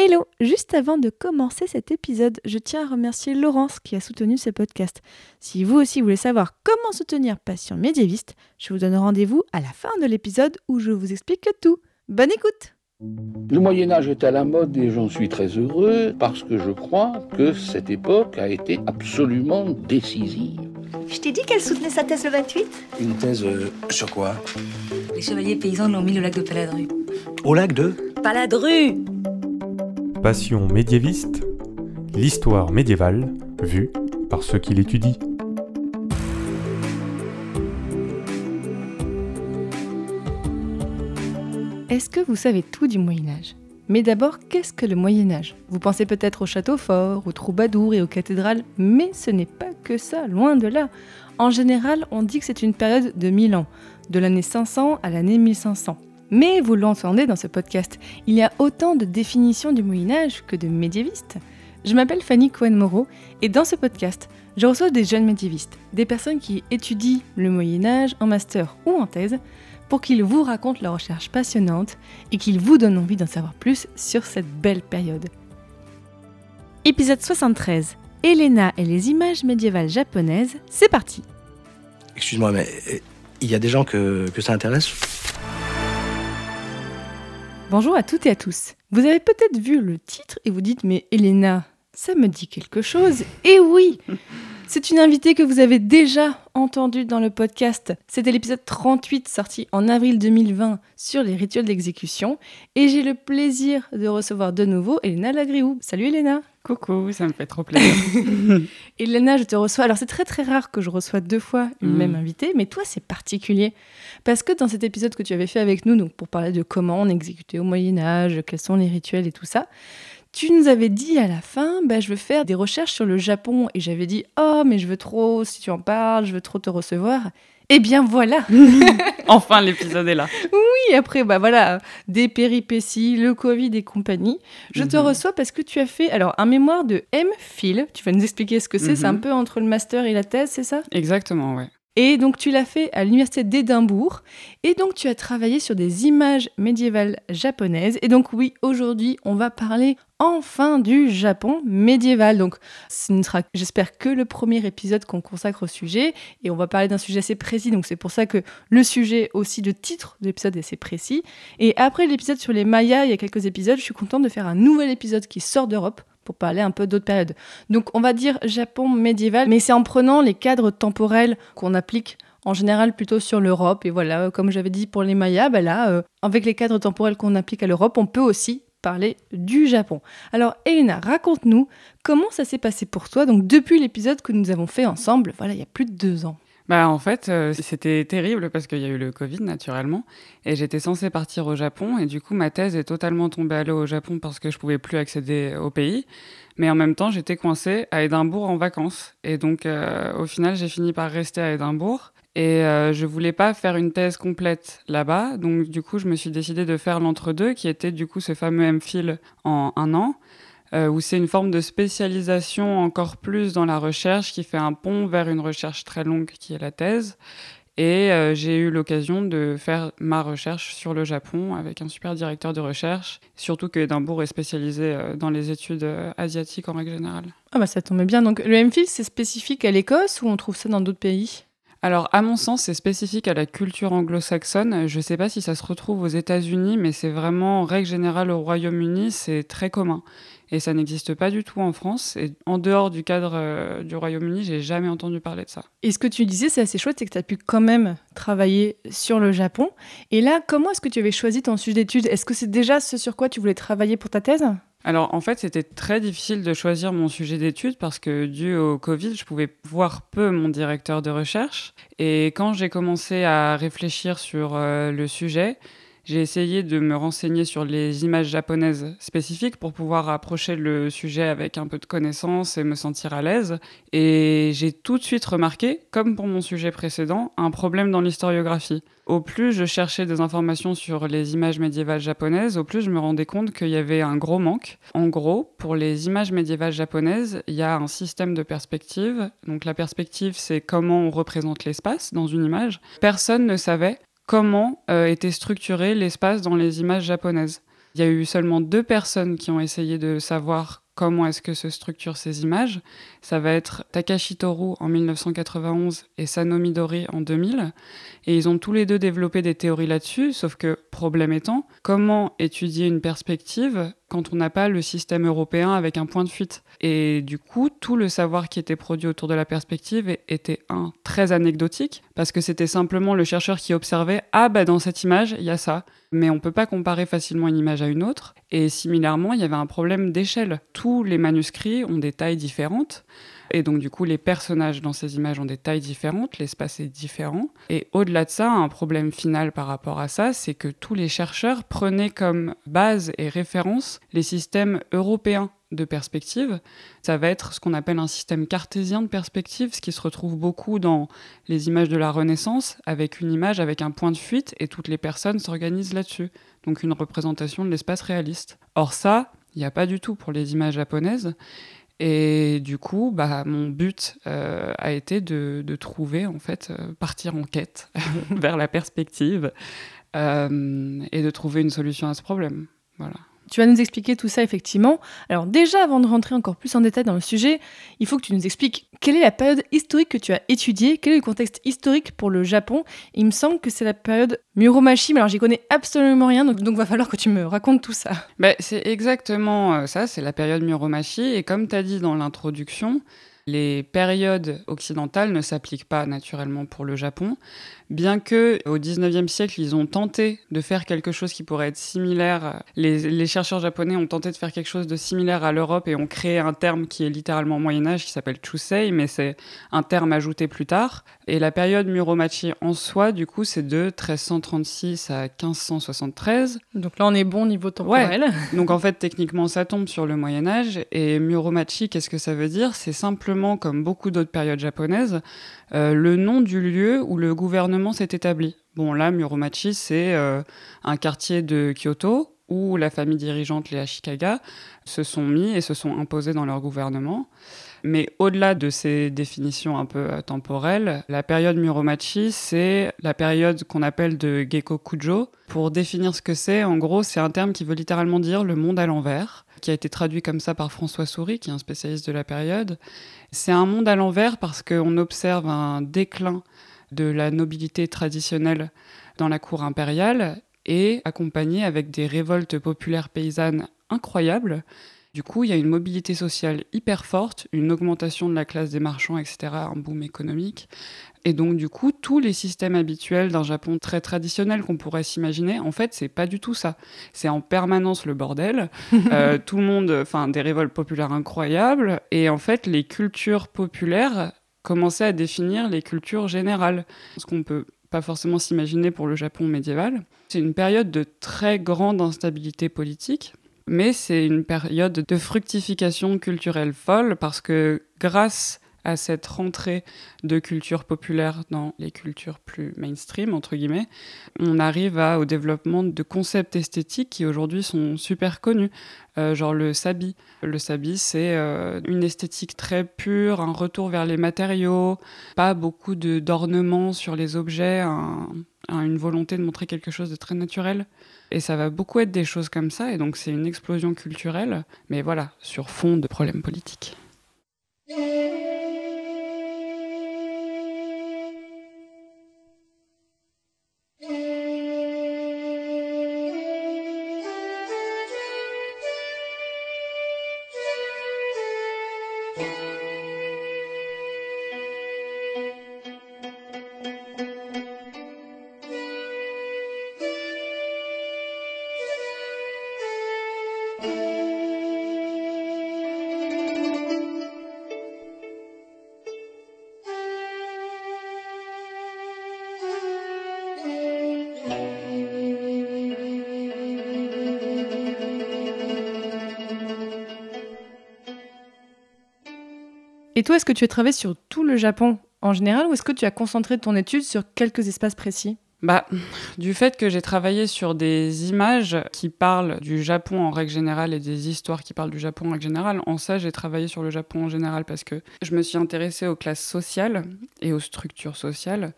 Hello Juste avant de commencer cet épisode, je tiens à remercier Laurence qui a soutenu ce podcast. Si vous aussi voulez savoir comment soutenir Passion médiéviste, je vous donne rendez-vous à la fin de l'épisode où je vous explique tout. Bonne écoute Le Moyen Âge est à la mode et j'en suis très heureux parce que je crois que cette époque a été absolument décisive. Je t'ai dit qu'elle soutenait sa thèse le 28 Une thèse euh, sur quoi? Les chevaliers paysans l'ont mis au lac de Paladru. Au lac de? Paladru Passion médiéviste, l'histoire médiévale vue par ceux qui l'étudient. Est-ce que vous savez tout du Moyen Âge Mais d'abord, qu'est-ce que le Moyen Âge Vous pensez peut-être au château fort, aux troubadours et aux cathédrales, mais ce n'est pas que ça, loin de là. En général, on dit que c'est une période de 1000 ans, de l'année 500 à l'année 1500. Mais vous l'entendez dans ce podcast, il y a autant de définitions du Moyen Âge que de médiévistes. Je m'appelle Fanny Cohen-Moreau et dans ce podcast, je reçois des jeunes médiévistes, des personnes qui étudient le Moyen Âge en master ou en thèse, pour qu'ils vous racontent leurs recherches passionnantes et qu'ils vous donnent envie d'en savoir plus sur cette belle période. Épisode 73. Elena et les images médiévales japonaises, c'est parti Excuse-moi, mais euh, il y a des gens que, que ça intéresse? Bonjour à toutes et à tous. Vous avez peut-être vu le titre et vous dites mais Elena, ça me dit quelque chose. Et oui C'est une invitée que vous avez déjà entendue dans le podcast. C'était l'épisode 38 sorti en avril 2020 sur les rituels d'exécution. Et j'ai le plaisir de recevoir de nouveau Elena Lagriou. Salut Elena Coucou, ça me fait trop plaisir. Elena, je te reçois. Alors, c'est très très rare que je reçois deux fois une Mm. même invitée, mais toi, c'est particulier. Parce que dans cet épisode que tu avais fait avec nous, donc pour parler de comment on exécutait au Moyen-Âge, quels sont les rituels et tout ça, tu nous avais dit à la fin, bah, je veux faire des recherches sur le Japon. Et j'avais dit, oh, mais je veux trop, si tu en parles, je veux trop te recevoir. Eh bien voilà enfin, l'épisode est là. Oui, après, bah voilà, des péripéties, le Covid et compagnie. Je te Mhm. reçois parce que tu as fait alors un mémoire de M-Phil. Tu vas nous expliquer ce que c'est. C'est un Mhm. peu entre le master et la thèse, c'est ça? Exactement, ouais. Et donc tu l'as fait à l'université d'Édimbourg. Et donc tu as travaillé sur des images médiévales japonaises. Et donc oui, aujourd'hui, on va parler enfin du Japon médiéval. Donc ce ne sera, j'espère, que le premier épisode qu'on consacre au sujet. Et on va parler d'un sujet assez précis. Donc c'est pour ça que le sujet aussi, le titre de l'épisode est assez précis. Et après l'épisode sur les Mayas, il y a quelques épisodes, je suis contente de faire un nouvel épisode qui sort d'Europe pour parler un peu d'autres périodes. Donc on va dire Japon médiéval, mais c'est en prenant les cadres temporels qu'on applique en général plutôt sur l'Europe. Et voilà, euh, comme j'avais dit pour les Mayas, ben là, euh, avec les cadres temporels qu'on applique à l'Europe, on peut aussi parler du Japon. Alors Elena, raconte-nous comment ça s'est passé pour toi, donc depuis l'épisode que nous avons fait ensemble, voilà, il y a plus de deux ans. Bah, en fait, euh, c'était terrible parce qu'il y a eu le Covid, naturellement. Et j'étais censée partir au Japon. Et du coup, ma thèse est totalement tombée à l'eau au Japon parce que je pouvais plus accéder au pays. Mais en même temps, j'étais coincée à Édimbourg en vacances. Et donc, euh, au final, j'ai fini par rester à Édimbourg. Et euh, je voulais pas faire une thèse complète là-bas. Donc, du coup, je me suis décidée de faire l'entre-deux, qui était du coup ce fameux MPhil en un an. Euh, où c'est une forme de spécialisation encore plus dans la recherche qui fait un pont vers une recherche très longue qui est la thèse. Et euh, j'ai eu l'occasion de faire ma recherche sur le Japon avec un super directeur de recherche, surtout que est spécialisé euh, dans les études euh, asiatiques en règle générale. Ah bah ça tombe bien, donc le MPhil c'est spécifique à l'Écosse ou on trouve ça dans d'autres pays? Alors, à mon sens, c'est spécifique à la culture anglo-saxonne. Je ne sais pas si ça se retrouve aux États-Unis, mais c'est vraiment, en règle générale, au Royaume-Uni, c'est très commun. Et ça n'existe pas du tout en France. Et en dehors du cadre euh, du Royaume-Uni, j'ai jamais entendu parler de ça. Et ce que tu disais, c'est assez chouette, c'est que tu as pu quand même travailler sur le Japon. Et là, comment est-ce que tu avais choisi ton sujet d'étude? Est-ce que c'est déjà ce sur quoi tu voulais travailler pour ta thèse? Alors en fait, c'était très difficile de choisir mon sujet d'étude parce que dû au Covid, je pouvais voir peu mon directeur de recherche. Et quand j'ai commencé à réfléchir sur euh, le sujet, j'ai essayé de me renseigner sur les images japonaises spécifiques pour pouvoir approcher le sujet avec un peu de connaissances et me sentir à l'aise. Et j'ai tout de suite remarqué, comme pour mon sujet précédent, un problème dans l'historiographie. Au plus je cherchais des informations sur les images médiévales japonaises, au plus je me rendais compte qu'il y avait un gros manque. En gros, pour les images médiévales japonaises, il y a un système de perspective. Donc la perspective, c'est comment on représente l'espace dans une image. Personne ne savait comment euh, était structuré l'espace dans les images japonaises. Il y a eu seulement deux personnes qui ont essayé de savoir comment est-ce que se structurent ces images. Ça va être Takashi Toru en 1991 et Sanomi Dori en 2000. Et ils ont tous les deux développé des théories là-dessus, sauf que, problème étant, comment étudier une perspective quand on n'a pas le système européen avec un point de fuite? Et du coup, tout le savoir qui était produit autour de la perspective était un très anecdotique, parce que c'était simplement le chercheur qui observait Ah, bah dans cette image, il y a ça mais on ne peut pas comparer facilement une image à une autre. Et similairement, il y avait un problème d'échelle. Tous les manuscrits ont des tailles différentes. Et donc, du coup, les personnages dans ces images ont des tailles différentes, l'espace est différent. Et au-delà de ça, un problème final par rapport à ça, c'est que tous les chercheurs prenaient comme base et référence les systèmes européens de perspective. Ça va être ce qu'on appelle un système cartésien de perspective, ce qui se retrouve beaucoup dans les images de la Renaissance, avec une image avec un point de fuite et toutes les personnes s'organisent là-dessus. Donc une représentation de l'espace réaliste. Or ça, il n'y a pas du tout pour les images japonaises. Et du coup, bah, mon but euh, a été de, trouver, en fait, euh, partir en quête vers la perspective euh, et de trouver une solution à ce problème. Voilà. Tu vas nous expliquer tout ça effectivement. Alors déjà, avant de rentrer encore plus en détail dans le sujet, il faut que tu nous expliques quelle est la période historique que tu as étudiée, quel est le contexte historique pour le Japon. Il me semble que c'est la période Muromachi, mais alors j'y connais absolument rien, donc il va falloir que tu me racontes tout ça. Bah, c'est exactement euh, ça, c'est la période Muromachi, et comme tu as dit dans l'introduction, les périodes occidentales ne s'appliquent pas naturellement pour le Japon bien que au 19e siècle, ils ont tenté de faire quelque chose qui pourrait être similaire. Les, chercheurs japonais ont tenté de faire quelque chose de similaire à l'Europe et ont créé un terme qui est littéralement Moyen Âge, qui s'appelle Chusei, mais c'est un terme ajouté plus tard. Et la période Muromachi en soi, du coup, c'est de 1336 à 1573. Donc là, on est bon niveau temporel. Donc en fait, techniquement, ça tombe sur le Moyen Âge. Et Muromachi, qu'est-ce que ça veut dire? C'est simplement, comme beaucoup d'autres périodes japonaises, euh, le nom du lieu où le gouvernement s'est établi. Bon, là, Muromachi, c'est euh, un quartier de Kyoto où la famille dirigeante, les Ashikaga, se sont mis et se sont imposés dans leur gouvernement. Mais au-delà de ces définitions un peu euh, temporelles, la période Muromachi, c'est la période qu'on appelle de Gekko Kujo. Pour définir ce que c'est, en gros, c'est un terme qui veut littéralement dire le monde à l'envers, qui a été traduit comme ça par François Souris, qui est un spécialiste de la période. C'est un monde à l'envers parce qu'on observe un déclin de la nobilité traditionnelle dans la cour impériale et accompagné avec des révoltes populaires paysannes incroyables. Du coup, il y a une mobilité sociale hyper forte, une augmentation de la classe des marchands, etc., un boom économique. Et donc, du coup, tous les systèmes habituels d'un Japon très traditionnel qu'on pourrait s'imaginer, en fait, c'est pas du tout ça. C'est en permanence le bordel. Euh, tout le monde, enfin, des révoltes populaires incroyables. Et en fait, les cultures populaires commençaient à définir les cultures générales. Ce qu'on peut pas forcément s'imaginer pour le Japon médiéval. C'est une période de très grande instabilité politique, mais c'est une période de fructification culturelle folle parce que grâce à cette rentrée de culture populaire dans les cultures plus mainstream, entre guillemets, on arrive au développement de concepts esthétiques qui aujourd'hui sont super connus, euh, genre le sabi. Le sabi, c'est euh, une esthétique très pure, un retour vers les matériaux, pas beaucoup d'ornements sur les objets, une volonté de montrer quelque chose de très naturel. Et ça va beaucoup être des choses comme ça, et donc c'est une explosion culturelle, mais voilà, sur fond de problèmes politiques. Et toi, est-ce que tu as travaillé sur tout le Japon en général ou est-ce que tu as concentré ton étude sur quelques espaces précis? Bah, du fait que j'ai travaillé sur des images qui parlent du Japon en règle générale et des histoires qui parlent du Japon en règle générale, en ça j'ai travaillé sur le Japon en général parce que je me suis intéressée aux classes sociales et aux structures sociales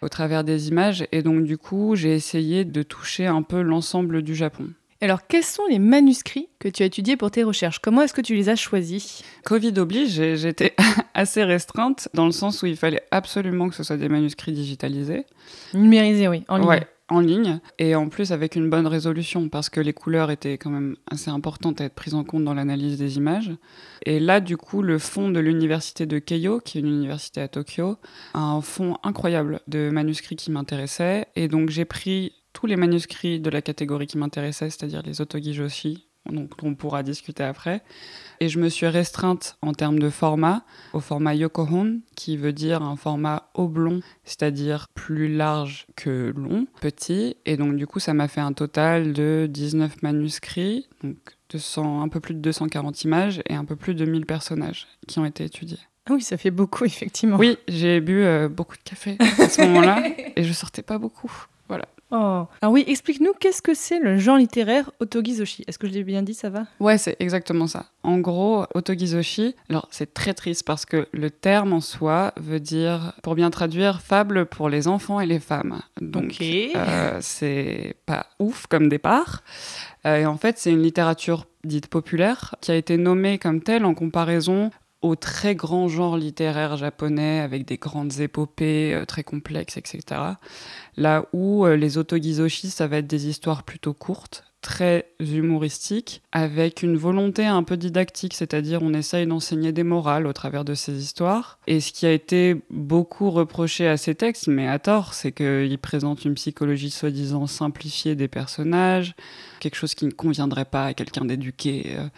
au travers des images et donc du coup j'ai essayé de toucher un peu l'ensemble du Japon. Alors, quels sont les manuscrits que tu as étudiés pour tes recherches? Comment est-ce que tu les as choisis? Covid oblige, j'étais assez restreinte dans le sens où il fallait absolument que ce soit des manuscrits digitalisés. Numérisés, oui, en ligne. Ouais, en ligne. Et en plus avec une bonne résolution parce que les couleurs étaient quand même assez importantes à être prises en compte dans l'analyse des images. Et là, du coup, le fond de l'université de Keio, qui est une université à Tokyo, a un fond incroyable de manuscrits qui m'intéressaient. Et donc j'ai pris tous les manuscrits de la catégorie qui m'intéressait, c'est-à-dire les otogi-joshi, donc on pourra discuter après. Et je me suis restreinte en termes de format au format Yokohon, qui veut dire un format oblong, c'est-à-dire plus large que long, petit. Et donc du coup, ça m'a fait un total de 19 manuscrits, donc 200, un peu plus de 240 images et un peu plus de 1000 personnages qui ont été étudiés. Ah oui, ça fait beaucoup, effectivement. Oui, j'ai bu euh, beaucoup de café à ce moment-là et je sortais pas beaucoup. Voilà. Oh. Alors oui, explique-nous qu'est-ce que c'est le genre littéraire Otogizoshi? Est-ce que je l'ai bien dit, ça va? Ouais, c'est exactement ça. En gros, otogizoshi, alors c'est très triste parce que le terme en soi veut dire, pour bien traduire, fable pour les enfants et les femmes. Donc, euh, c'est pas ouf comme départ. Euh, et en fait, c'est une littérature dite populaire qui a été nommée comme telle en comparaison au très grand genre littéraire japonais avec des grandes épopées euh, très complexes, etc. Là où euh, les otogizoshi, ça va être des histoires plutôt courtes, très humoristiques, avec une volonté un peu didactique, c'est-à-dire on essaye d'enseigner des morales au travers de ces histoires. Et ce qui a été beaucoup reproché à ces textes, mais à tort, c'est qu'ils présentent une psychologie soi-disant simplifiée des personnages, quelque chose qui ne conviendrait pas à quelqu'un d'éduqué. euh.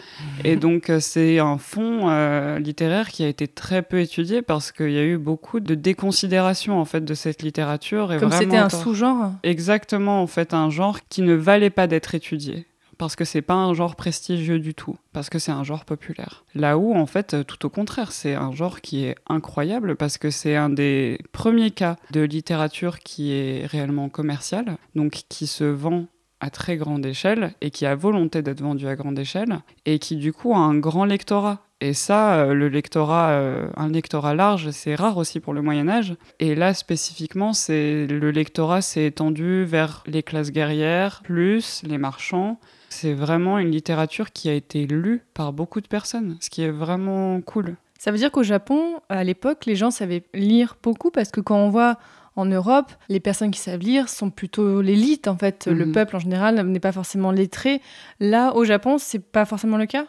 Et donc euh, c'est un fond euh, littéraire qui a été très peu étudié parce qu'il y a eu beaucoup de déconsidération en fait de cette littérature. Et Comme c'était un sous-genre Exactement, en fait, un genre qui ne valait pas d'être étudié. Parce que c'est pas un genre prestigieux du tout, parce que c'est un genre populaire. Là où, en fait, tout au contraire, c'est un genre qui est incroyable, parce que c'est un des premiers cas de littérature qui est réellement commerciale, donc qui se vend à très grande échelle et qui a volonté d'être vendu à grande échelle et qui du coup a un grand lectorat. Et ça, euh, le lectorat, euh, un lectorat large, c'est rare aussi pour le Moyen Âge. Et là spécifiquement, c'est le lectorat s'est étendu vers les classes guerrières, plus les marchands. C'est vraiment une littérature qui a été lue par beaucoup de personnes, ce qui est vraiment cool. Ça veut dire qu'au Japon, à l'époque, les gens savaient lire beaucoup parce que quand on voit en Europe, les personnes qui savent lire sont plutôt l'élite en fait. Le Mhm. peuple en général n'est pas forcément lettré. Là, au Japon, c'est pas forcément le cas?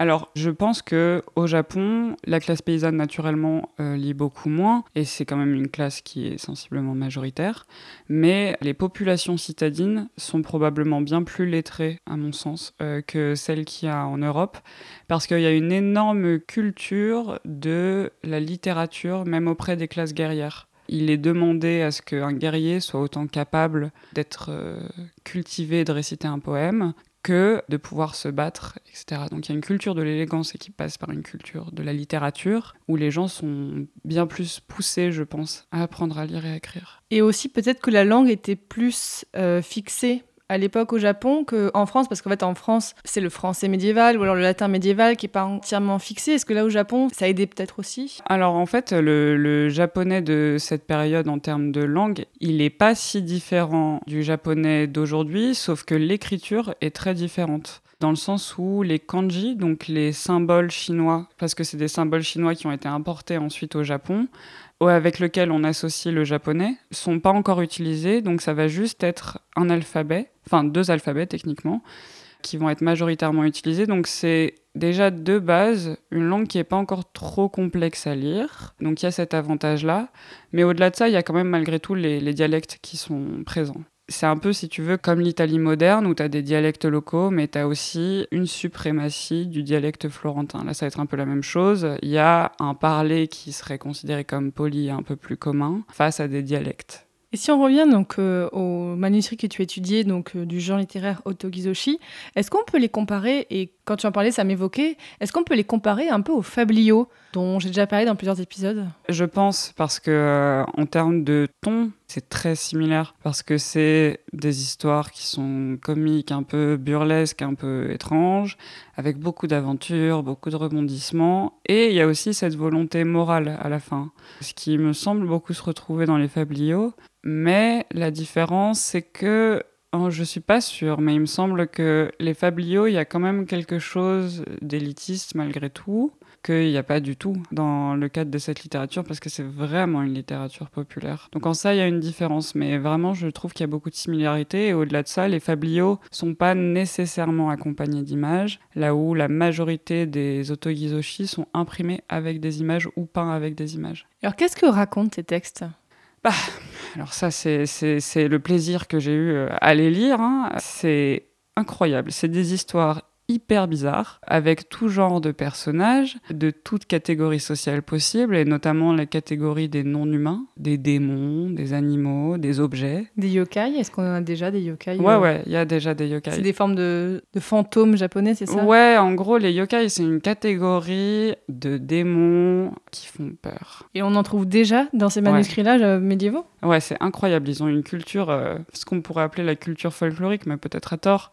Alors, je pense que au Japon, la classe paysanne naturellement euh, lit beaucoup moins, et c'est quand même une classe qui est sensiblement majoritaire. Mais les populations citadines sont probablement bien plus lettrées, à mon sens, euh, que celles qu'il y a en Europe, parce qu'il y a une énorme culture de la littérature, même auprès des classes guerrières. Il est demandé à ce qu'un guerrier soit autant capable d'être euh, cultivé et de réciter un poème que de pouvoir se battre, etc. Donc il y a une culture de l'élégance qui passe par une culture de la littérature, où les gens sont bien plus poussés, je pense, à apprendre à lire et à écrire. Et aussi peut-être que la langue était plus euh, fixée à l'époque au Japon qu'en France, parce qu'en fait en France c'est le français médiéval ou alors le latin médiéval qui est pas entièrement fixé. Est-ce que là au Japon ça a aidé peut-être aussi? Alors en fait, le, le japonais de cette période en termes de langue, il n'est pas si différent du japonais d'aujourd'hui, sauf que l'écriture est très différente. Dans le sens où les kanji, donc les symboles chinois, parce que c'est des symboles chinois qui ont été importés ensuite au Japon, avec lesquels on associe le japonais, sont pas encore utilisés, donc ça va juste être un alphabet, enfin deux alphabets techniquement, qui vont être majoritairement utilisés. Donc c'est déjà de base une langue qui n'est pas encore trop complexe à lire. Donc il y a cet avantage-là. Mais au-delà de ça, il y a quand même malgré tout les dialectes qui sont présents. C'est un peu, si tu veux, comme l'Italie moderne, où tu as des dialectes locaux, mais tu as aussi une suprématie du dialecte florentin. Là, ça va être un peu la même chose. Il y a un parler qui serait considéré comme poli et un peu plus commun face à des dialectes. Et si on revient donc euh, aux manuscrits que tu as étudiés, donc euh, du genre littéraire Otogizoshi, est-ce qu'on peut les comparer Et quand tu en parlais, ça m'évoquait. Est-ce qu'on peut les comparer un peu aux fabliaux dont j'ai déjà parlé dans plusieurs épisodes? Je pense parce que euh, en termes de ton, c'est très similaire parce que c'est des histoires qui sont comiques, un peu burlesques, un peu étranges, avec beaucoup d'aventures, beaucoup de rebondissements, et il y a aussi cette volonté morale à la fin, ce qui me semble beaucoup se retrouver dans les fabliaux. Mais la différence, c'est que Oh, je suis pas sûre, mais il me semble que les fabliaux, il y a quand même quelque chose d'élitiste malgré tout qu'il n'y a pas du tout dans le cadre de cette littérature parce que c'est vraiment une littérature populaire. Donc en ça, il y a une différence, mais vraiment, je trouve qu'il y a beaucoup de similarités et au-delà de ça, les fabliaux sont pas nécessairement accompagnés d'images, là où la majorité des otogizoshi sont imprimés avec des images ou peints avec des images. Alors qu'est-ce que racontent ces textes? Bah, alors ça, c'est le plaisir que j'ai eu euh, à les lire. Hein. C'est incroyable. C'est des histoires hyper bizarre, avec tout genre de personnages, de toutes catégories sociales possibles, et notamment la catégorie des non-humains, des démons, des animaux, des objets. Des yokai Est-ce qu'on a déjà des yokai Ouais, euh ouais, il y a déjà des yokai. C'est des formes de, de fantômes japonais, c'est ça? Ouais, en gros, les yokai, c'est une catégorie de démons qui font peur. Et on en trouve déjà dans ces manuscrits-là euh, médiévaux? Ouais, c'est incroyable. Ils ont une culture, euh, ce qu'on pourrait appeler la culture folklorique, mais peut-être à tort,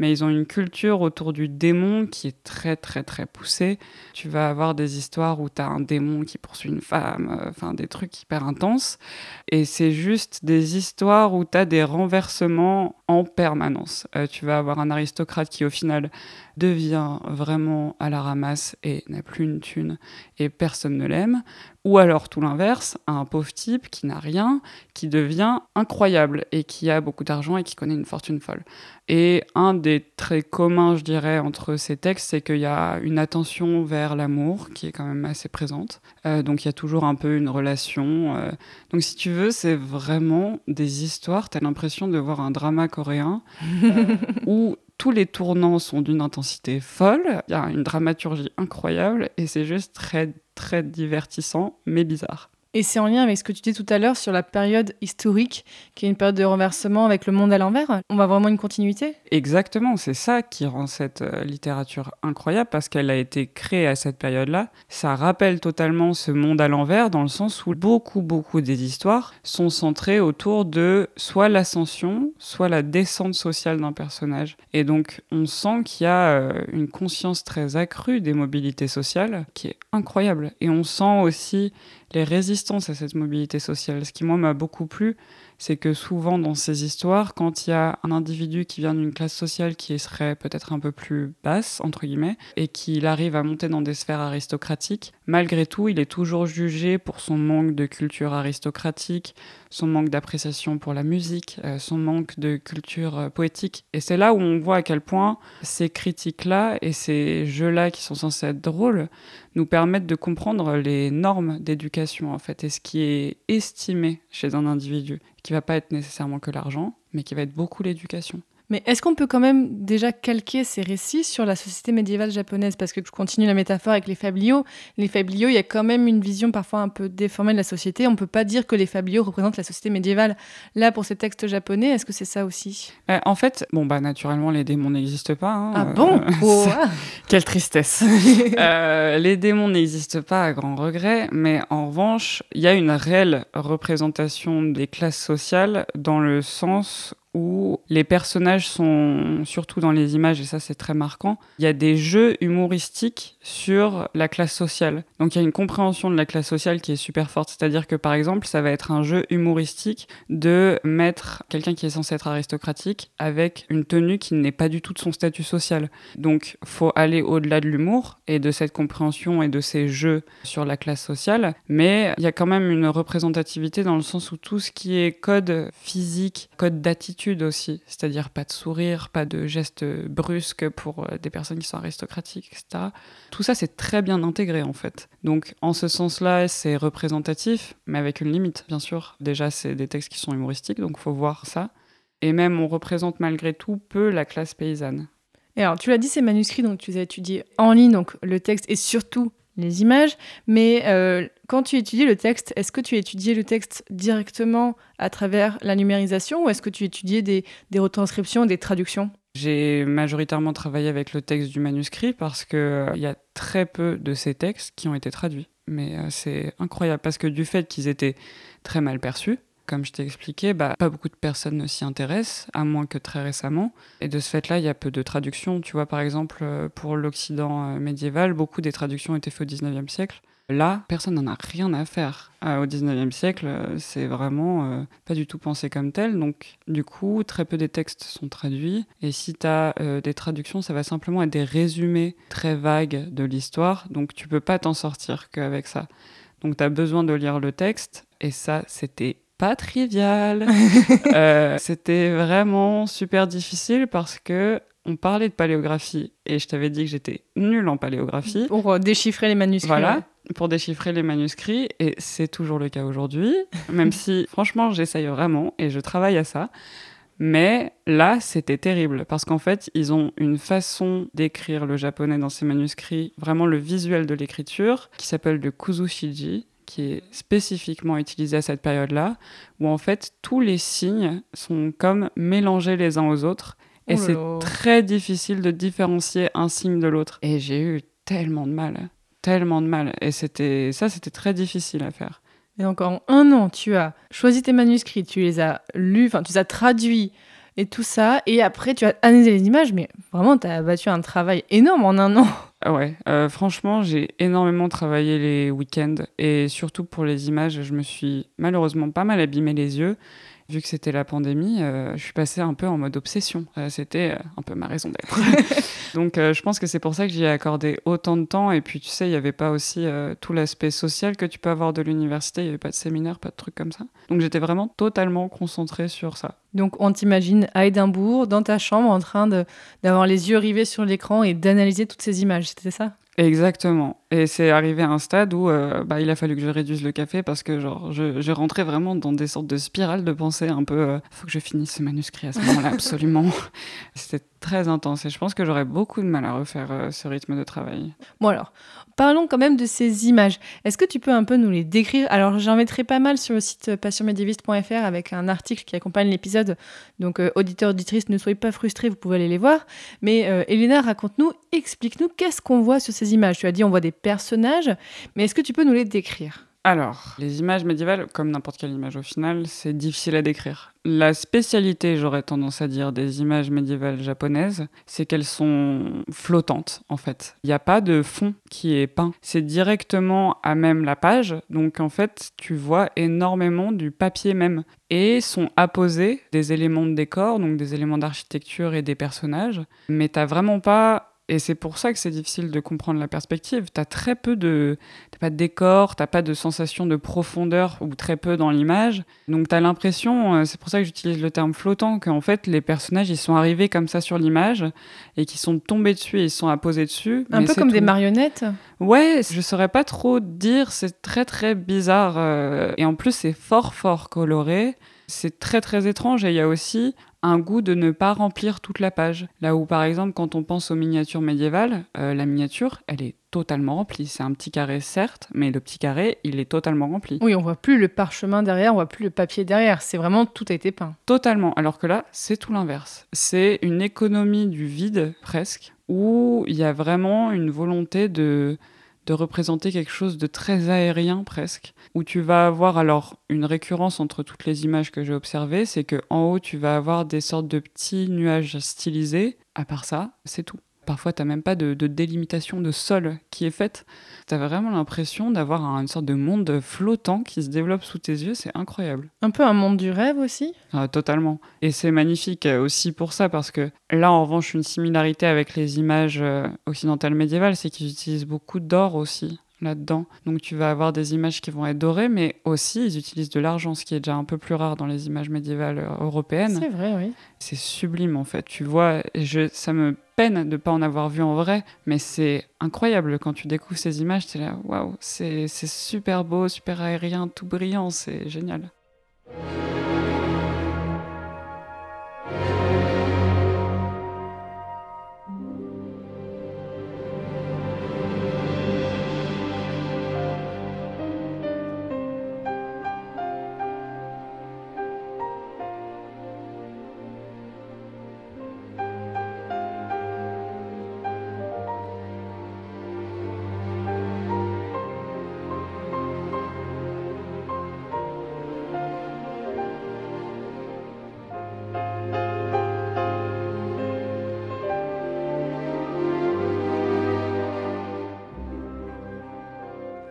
mais ils ont une culture autour du démon qui est très très très poussée. Tu vas avoir des histoires où tu as un démon qui poursuit une femme, euh, enfin des trucs hyper intenses. Et c'est juste des histoires où tu as des renversements en permanence. Euh, tu vas avoir un aristocrate qui au final devient vraiment à la ramasse et n'a plus une thune et personne ne l'aime. Ou alors tout l'inverse, un pauvre type qui n'a rien, qui devient incroyable et qui a beaucoup d'argent et qui connaît une fortune folle. Et un des traits communs, je dirais, entre ces textes, c'est qu'il y a une attention vers l'amour qui est quand même assez présente. Euh, donc il y a toujours un peu une relation. Euh. Donc si tu veux, c'est vraiment des histoires, tu as l'impression de voir un drama coréen euh, où tous les tournants sont d'une intensité folle, il y a une dramaturgie incroyable et c'est juste très très divertissant mais bizarre. Et c'est en lien avec ce que tu disais tout à l'heure sur la période historique, qui est une période de renversement avec le monde à l'envers. On voit vraiment une continuité Exactement, c'est ça qui rend cette euh, littérature incroyable, parce qu'elle a été créée à cette période-là. Ça rappelle totalement ce monde à l'envers, dans le sens où beaucoup, beaucoup des histoires sont centrées autour de soit l'ascension, soit la descente sociale d'un personnage. Et donc, on sent qu'il y a euh, une conscience très accrue des mobilités sociales, qui est incroyable. Et on sent aussi les résistances à cette mobilité sociale. Ce qui, moi, m'a beaucoup plu, c'est que souvent dans ces histoires, quand il y a un individu qui vient d'une classe sociale qui serait peut-être un peu plus basse, entre guillemets, et qu'il arrive à monter dans des sphères aristocratiques, malgré tout, il est toujours jugé pour son manque de culture aristocratique, son manque d'appréciation pour la musique, euh, son manque de culture euh, poétique. Et c'est là où on voit à quel point ces critiques-là et ces jeux-là qui sont censés être drôles nous permettent de comprendre les normes d'éducation, en fait, et ce qui est estimé chez un individu, qui va pas être nécessairement que l'argent, mais qui va être beaucoup l'éducation. Mais est-ce qu'on peut quand même déjà calquer ces récits sur la société médiévale japonaise? Parce que je continue la métaphore avec les fabliaux. Les fabliaux, il y a quand même une vision parfois un peu déformée de la société. On ne peut pas dire que les fabliaux représentent la société médiévale. Là, pour ces textes japonais, est-ce que c'est ça aussi? Euh, En fait, bon, bah, naturellement, les démons n'existent pas. Hein. ah bon? Oh, Quelle tristesse euh, Les démons n'existent pas à grand regret, mais en revanche, il y a une réelle représentation des classes sociales dans le sens où les personnages sont, surtout dans les images, et ça c'est très marquant, il y a des jeux humoristiques sur la classe sociale. Donc il y a une compréhension de la classe sociale qui est super forte. C'est-à-dire que par exemple, ça va être un jeu humoristique de mettre quelqu'un qui est censé être aristocratique avec une tenue qui n'est pas du tout de son statut social. Donc faut aller au-delà de l'humour et de cette compréhension et de ces jeux sur la classe sociale. Mais il y a quand même une représentativité dans le sens où tout ce qui est code physique, code d'attitude, aussi, c'est-à-dire pas de sourire, pas de gestes brusques pour euh, des personnes qui sont aristocratiques, etc. Tout ça, c'est très bien intégré en fait. Donc en ce sens-là, c'est représentatif, mais avec une limite, bien sûr. Déjà, c'est des textes qui sont humoristiques, donc faut voir ça. Et même, on représente malgré tout peu la classe paysanne. Et alors, tu l'as dit, ces manuscrits, donc tu les as étudiés en ligne, donc le texte et surtout les images, mais euh, quand tu étudies le texte, est-ce que tu étudiais le texte directement à travers la numérisation ou est-ce que tu étudiais des, des retranscriptions, des traductions? J'ai majoritairement travaillé avec le texte du manuscrit parce qu'il euh, y a très peu de ces textes qui ont été traduits. Mais euh, c'est incroyable parce que du fait qu'ils étaient très mal perçus, comme je t'ai expliqué, bah, pas beaucoup de personnes ne s'y intéressent, à moins que très récemment. Et de ce fait-là, il y a peu de traductions. Tu vois, par exemple, euh, pour l'Occident euh, médiéval, beaucoup des traductions étaient faites au 19e siècle. Là, personne n'en a rien à faire. Euh, au 19e siècle, euh, c'est vraiment euh, pas du tout pensé comme tel. Donc, du coup, très peu des textes sont traduits. Et si tu as des traductions, ça va simplement être des résumés très vagues de l'histoire. Donc, tu peux pas t'en sortir qu'avec ça. Donc, tu as besoin de lire le texte. Et ça, c'était pas trivial. c'était vraiment super difficile parce que on parlait de paléographie et je t'avais dit que j'étais nulle en paléographie. Pour déchiffrer les manuscrits. Voilà pour déchiffrer les manuscrits, et c'est toujours le cas aujourd'hui, même si franchement j'essaye vraiment et je travaille à ça. Mais là, c'était terrible parce qu'en fait, ils ont une façon d'écrire le japonais dans ces manuscrits, vraiment le visuel de l'écriture, qui s'appelle le kuzushiji, qui est spécifiquement utilisé à cette période-là, où en fait tous les signes sont comme mélangés les uns aux autres, et c'est très difficile de différencier un signe de l'autre. Et j'ai eu tellement de mal tellement de mal. Et c'était ça, c'était très difficile à faire. Et donc en un an, tu as choisi tes manuscrits, tu les as lus, enfin tu les as traduits et tout ça, et après tu as analysé les images, mais vraiment tu as battu un travail énorme en un an. Ah ouais, euh, franchement, j'ai énormément travaillé les week-ends et surtout pour les images, je me suis malheureusement pas mal abîmé les yeux vu que c'était la pandémie, euh, je suis passée un peu en mode obsession. Euh, c'était euh, un peu ma raison d'être. Donc je pense que c'est pour ça que j'y ai accordé autant de temps. Et puis tu sais, il n'y avait pas aussi tout l'aspect social que tu peux avoir de l'université. Il n'y avait pas de séminaire, pas de trucs comme ça. Donc j'étais vraiment totalement concentrée sur ça. Donc on t'imagine à Édimbourg, dans ta chambre, en train d'avoir les yeux rivés sur l'écran et d'analyser toutes ces images. C'était ça? Exactement. Et c'est arrivé à un stade où euh, bah, il a fallu que je réduise le café parce que genre je, rentrais vraiment dans des sortes de spirales de pensée un peu euh, faut que je finisse ce manuscrit à ce moment-là absolument. C'était très intense et je pense que j'aurais beaucoup de mal à refaire euh, ce rythme de travail. Bon alors, parlons quand même de ces images. Est-ce que tu peux un peu nous les décrire? Alors j'en mettrai pas mal sur le site passionmédiéviste.fr avec un article qui accompagne l'épisode. Donc auditeurs, auditrices, ne soyez pas frustrés, vous pouvez aller les voir. Mais Elena, raconte-nous, explique-nous qu'est-ce qu'on voit sur ces images? Tu as dit on voit des personnages, mais est-ce que tu peux nous les décrire? Alors, les images médiévales, comme n'importe quelle image au final, c'est difficile à décrire. La spécialité, j'aurais tendance à dire, des images médiévales japonaises, c'est qu'elles sont flottantes, en fait. Il n'y a pas de fond qui est peint. C'est directement à même la page, donc en fait, tu vois énormément du papier même. Et sont apposés des éléments de décor, donc des éléments d'architecture et des personnages, mais t'as vraiment pas et c'est pour ça que c'est difficile de comprendre la perspective. Tu as très peu de. T'as pas de décor, t'as pas de sensation de profondeur ou très peu dans l'image. Donc tu as l'impression, euh, c'est pour ça que j'utilise le terme flottant, qu'en fait les personnages ils sont arrivés comme ça sur l'image et qui sont tombés dessus et ils sont apposés dessus. Un peu comme des marionnettes Ouais, je saurais pas trop dire, c'est très très bizarre. Euh, et en plus c'est fort fort coloré. C'est très très étrange et il y a aussi un goût de ne pas remplir toute la page. Là où par exemple quand on pense aux miniatures médiévales, euh, la miniature elle est totalement remplie. C'est un petit carré certes, mais le petit carré il est totalement rempli. Oui, on voit plus le parchemin derrière, on voit plus le papier derrière. C'est vraiment tout a été peint. Totalement. Alors que là c'est tout l'inverse. C'est une économie du vide presque, où il y a vraiment une volonté de de représenter quelque chose de très aérien presque, où tu vas avoir alors une récurrence entre toutes les images que j'ai observées, c'est que en haut tu vas avoir des sortes de petits nuages stylisés. À part ça, c'est tout. Parfois, tu n'as même pas de, délimitation de sol qui est faite. Tu as vraiment l'impression d'avoir une sorte de monde flottant qui se développe sous tes yeux. C'est incroyable. Un peu un monde du rêve aussi ah, Totalement. Et c'est magnifique euh, aussi pour ça, parce que là, en revanche, une similarité avec les images euh, occidentales médiévales, c'est qu'ils utilisent beaucoup d'or aussi là-dedans. Donc tu vas avoir des images qui vont être dorées, mais aussi ils utilisent de l'argent, ce qui est déjà un peu plus rare dans les images médiévales euh, européennes. C'est vrai, oui. C'est sublime en fait. Tu vois, je, ça me peine de ne pas en avoir vu en vrai, mais c'est incroyable quand tu découvres ces images. Tu es là, waouh, c'est super beau, super aérien, tout brillant, c'est génial.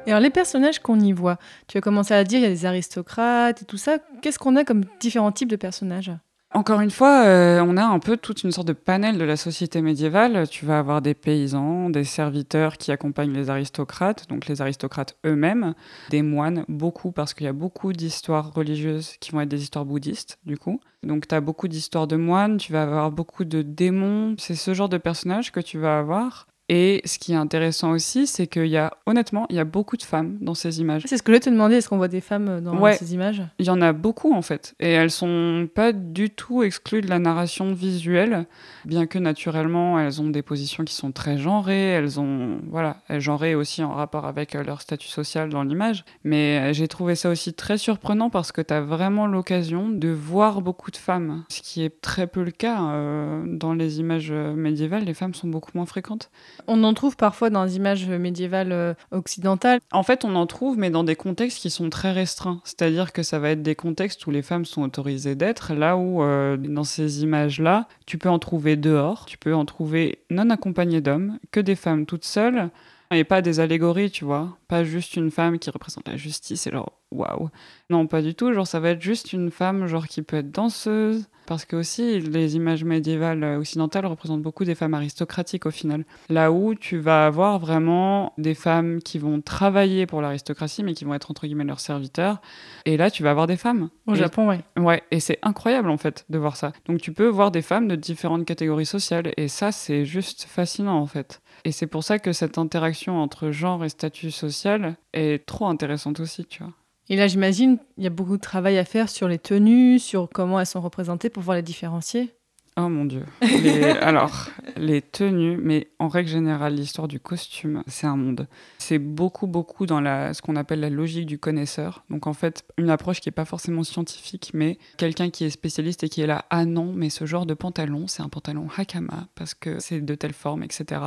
Alors les personnages qu'on y voit, tu as commencé à dire, il y a des aristocrates et tout ça. Qu'est-ce qu'on a comme différents types de personnages? Encore une fois, euh, on a un peu toute une sorte de panel de la société médiévale. Tu vas avoir des paysans, des serviteurs qui accompagnent les aristocrates, donc les aristocrates eux-mêmes, des moines, beaucoup, parce qu'il y a beaucoup d'histoires religieuses qui vont être des histoires bouddhistes, du coup. Donc tu as beaucoup d'histoires de moines, tu vas avoir beaucoup de démons. C'est ce genre de personnages que tu vas avoir. Et ce qui est intéressant aussi, c'est qu'il y a, honnêtement, il y a beaucoup de femmes dans ces images. C'est ce que je te demander, est-ce qu'on voit des femmes dans Ouais. ces images? Il y en a beaucoup en fait, et elles sont pas du tout exclues de la narration visuelle, bien que naturellement elles ont des positions qui sont très genrées, elles ont voilà, elles genrées aussi en rapport avec euh, leur statut social dans l'image. Mais euh, j'ai trouvé ça aussi très surprenant parce que tu as vraiment l'occasion de voir beaucoup de femmes, ce qui est très peu le cas euh, dans les images euh, médiévales. Les femmes sont beaucoup moins fréquentes. On en trouve parfois dans les images médiévales euh, occidentales. En fait, on en trouve, mais dans des contextes qui sont très restreints. C'est-à-dire que ça va être des contextes où les femmes sont autorisées d'être, là où, euh, dans ces images-là, tu peux en trouver dehors, tu peux en trouver non accompagnées d'hommes, que des femmes toutes seules, et pas des allégories, tu vois. Pas juste une femme qui représente la justice et genre, waouh. Non, pas du tout. Genre, ça va être juste une femme, genre, qui peut être danseuse. Parce que aussi, les images médiévales euh, occidentales représentent beaucoup des femmes aristocratiques au final. Là où tu vas avoir vraiment des femmes qui vont travailler pour l'aristocratie, mais qui vont être entre guillemets leurs serviteurs. Et là, tu vas avoir des femmes. Au Et- Japon, ouais. Ouais, et c'est incroyable en fait de voir ça. Donc tu peux voir des femmes de différentes catégories sociales, et ça, c'est juste fascinant en fait. Et c'est pour ça que cette interaction entre genre et statut social est trop intéressante aussi, tu vois. Et là, j'imagine, il y a beaucoup de travail à faire sur les tenues, sur comment elles sont représentées pour pouvoir les différencier. Oh mon dieu. Les- alors, les tenues, mais en règle générale, l'histoire du costume, c'est un monde. C'est beaucoup, beaucoup dans la, ce qu'on appelle la logique du connaisseur. Donc en fait, une approche qui n'est pas forcément scientifique, mais quelqu'un qui est spécialiste et qui est là, ah non, mais ce genre de pantalon, c'est un pantalon hakama, parce que c'est de telle forme, etc.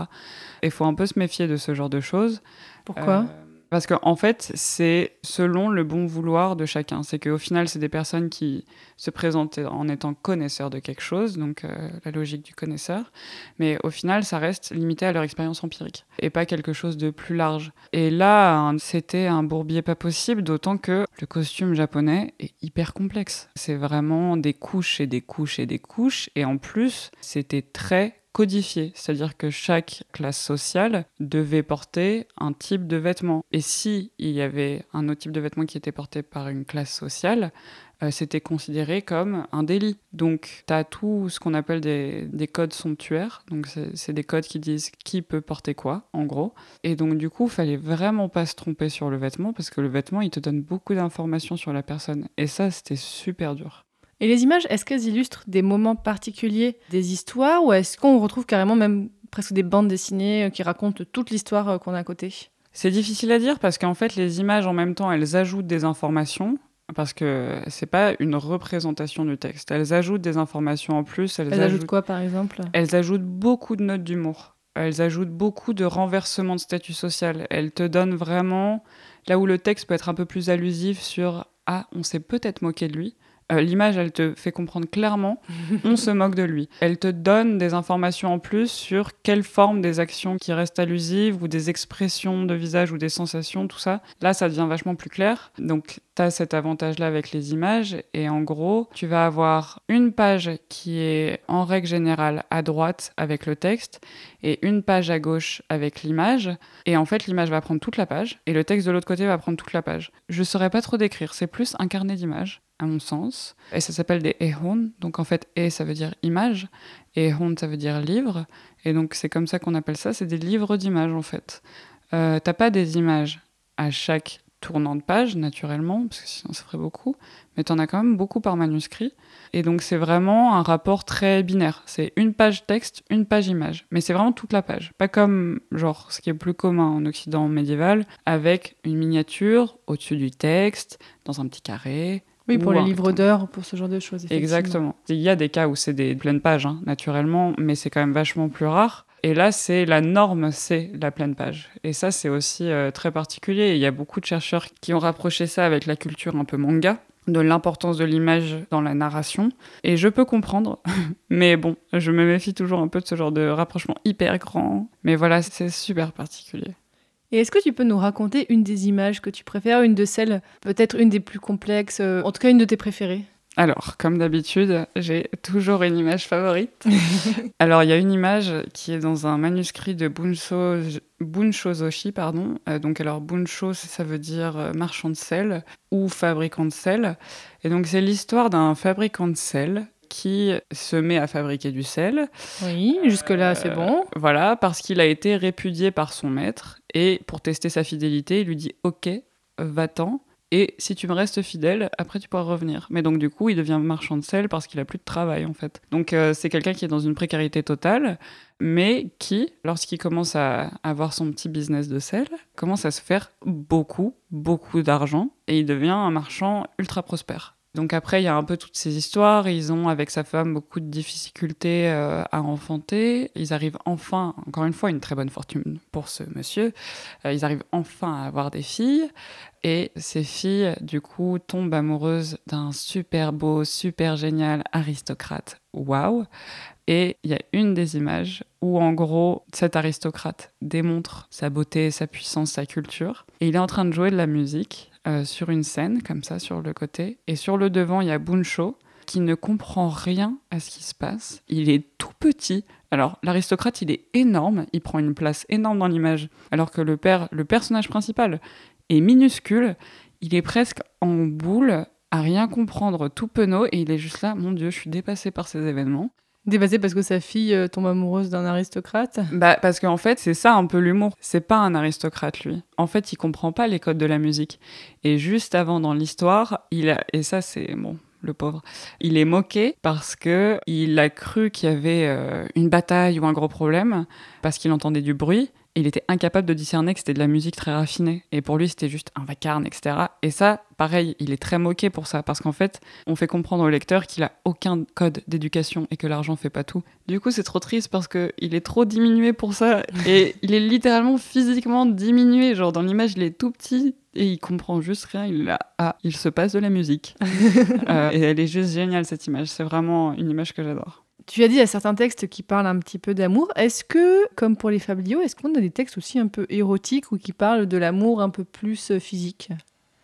Et il faut un peu se méfier de ce genre de choses. Pourquoi? Euh, parce qu'en en fait, c'est selon le bon vouloir de chacun. C'est qu'au final, c'est des personnes qui se présentent en étant connaisseurs de quelque chose, donc euh, la logique du connaisseur. Mais au final, ça reste limité à leur expérience empirique et pas quelque chose de plus large. Et là, c'était un bourbier pas possible, d'autant que le costume japonais est hyper complexe. C'est vraiment des couches et des couches et des couches. Et en plus, c'était très codifié, c'est-à-dire que chaque classe sociale devait porter un type de vêtement. Et si il y avait un autre type de vêtement qui était porté par une classe sociale, euh, c'était considéré comme un délit. Donc, tu as tout ce qu'on appelle des, des codes somptuaires. Donc, c'est des codes qui disent qui peut porter quoi, en gros. Et donc, du coup, fallait vraiment pas se tromper sur le vêtement parce que le vêtement, il te donne beaucoup d'informations sur la personne. Et ça, c'était super dur. Et les images, est-ce qu'elles illustrent des moments particuliers des histoires ou est-ce qu'on retrouve carrément même presque des bandes dessinées euh, qui racontent toute l'histoire euh, qu'on a à côté? C'est difficile à dire parce qu'en fait, les images, en même temps, elles ajoutent des informations. Parce que c'est pas une représentation du texte. Elles ajoutent des informations en plus. Elles, Elles ajoutent quoi par exemple? Elles ajoutent beaucoup de notes d'humour. Elles ajoutent beaucoup de renversement de statut social. Elles te donnent vraiment là où le texte peut être un peu plus allusif sur ah on s'est peut-être moqué de lui. Euh, L'image, elle te fait comprendre clairement, on se moque de lui. Elle te donne des informations en plus sur quelle forme des actions qui restent allusives ou des expressions de visage ou des sensations, tout ça. Là, ça devient vachement plus clair. Donc, tu as cet avantage-là avec les images. Et en gros, tu vas avoir une page qui est en règle générale à droite avec le texte et une page à gauche avec l'image. Et en fait, l'image va prendre toute la page et le texte de l'autre côté va prendre toute la page. Je saurais pas trop décrire, c'est plus un carnet d'images, à mon sens. Et ça s'appelle des ehon. Donc en fait, e ça veut dire image et ehon ça veut dire livre. Et donc c'est comme ça qu'on appelle ça, c'est des livres d'images en fait. Euh, T'as pas des images à chaque tournant de page, naturellement, parce que sinon ça ferait beaucoup, mais t'en as quand même beaucoup par manuscrit. Et donc c'est vraiment un rapport très binaire. C'est une page texte, une page image. Mais c'est vraiment toute la page. Pas comme genre ce qui est plus commun en Occident médiéval, avec une miniature au-dessus du texte, dans un petit carré. Oui, pour ou les livres d'heures, pour ce genre de choses. Exactement. Il y a des cas où c'est des pleines pages, hein, naturellement, mais c'est quand même vachement plus rare. Et là, c'est la norme, c'est la pleine page. Et ça, c'est aussi euh, très particulier. Et Il y a beaucoup de chercheurs qui ont rapproché ça avec la culture un peu manga, de l'importance de l'image dans la narration. Et je peux comprendre, mais bon, je me méfie toujours un peu de ce genre de rapprochement hyper grand. Mais voilà, c'est super particulier. Et est-ce que tu peux nous raconter une des images que tu préfères, une de celles, peut-être une des plus complexes, euh, en tout cas une de tes préférées? Alors, comme d'habitude, j'ai toujours une image favorite. Alors, il y a une image qui est dans un manuscrit de Bunsho Zoshi, pardon. Euh, donc, alors, Bunsho, ça veut dire euh, marchand de sel ou fabricant de sel. Et donc, c'est l'histoire d'un fabricant de sel qui se met à fabriquer du sel. Oui, jusque-là, c'est Euh, bon. Voilà, parce qu'il a été répudié par son maître. Et pour tester sa fidélité, il lui dit Ok, va-t'en. Et si tu me restes fidèle, après tu pourras revenir. Mais donc du coup, il devient marchand de sel parce qu'il a plus de travail en fait. Donc euh, c'est quelqu'un qui est dans une précarité totale, mais qui, lorsqu'il commence à avoir son petit business de sel, commence à se faire beaucoup, beaucoup d'argent et il devient un marchand ultra prospère. Donc après, il y a un peu toutes ces histoires. Ils ont, avec sa femme, beaucoup de difficultés euh, à enfanter. Ils arrivent enfin, encore une fois, une très bonne fortune pour ce monsieur. Euh, ils arrivent enfin à avoir des filles. Et ces filles, du coup, tombent amoureuses d'un super beau, super génial aristocrate. Waouh Et il y a une des images où, en gros, cet aristocrate démontre sa beauté, sa puissance, sa culture. Et il est en train de jouer de la musique euh, sur une scène, comme ça, sur le côté. Et sur le devant, il y a Bunsho, qui ne comprend rien à ce qui se passe. Il est tout petit. Alors, l'aristocrate, il est énorme, il prend une place énorme dans l'image. Alors que le père, le personnage principal, est minuscule, il est presque en boule, à rien comprendre, tout penaud, et il est juste là, mon Dieu, je suis dépassé par ces événements. Dépassé parce que sa fille euh, tombe amoureuse d'un aristocrate. Bah, parce qu'en fait, c'est ça un peu l'humour. C'est pas un aristocrate, lui. En fait, il comprend pas les codes de la musique. Et juste avant dans l'histoire, il a, et ça, c'est bon, le pauvre, il est moqué parce que il a cru qu'il y avait euh, une bataille ou un gros problème parce qu'il entendait du bruit. Et il était incapable de discerner que c'était de la musique très raffinée. Et pour lui, c'était juste un vacarme, etc. Et ça, pareil, il est très moqué pour ça. Parce qu'en fait, on fait comprendre au lecteur qu'il a aucun code d'éducation et que l'argent fait pas tout. Du coup, c'est trop triste parce qu'il est trop diminué pour ça. Et il est littéralement physiquement diminué. Genre, dans l'image, il est tout petit et il comprend juste rien. Il ah, il se passe de la musique. Euh, et elle est juste géniale, cette image. C'est vraiment une image que j'adore. Tu as dit, il y a certains textes qui parlent un petit peu d'amour. Est-ce que, comme pour les fabliaux, est-ce qu'on a des textes aussi un peu érotiques ou qui parlent de l'amour un peu plus euh, physique?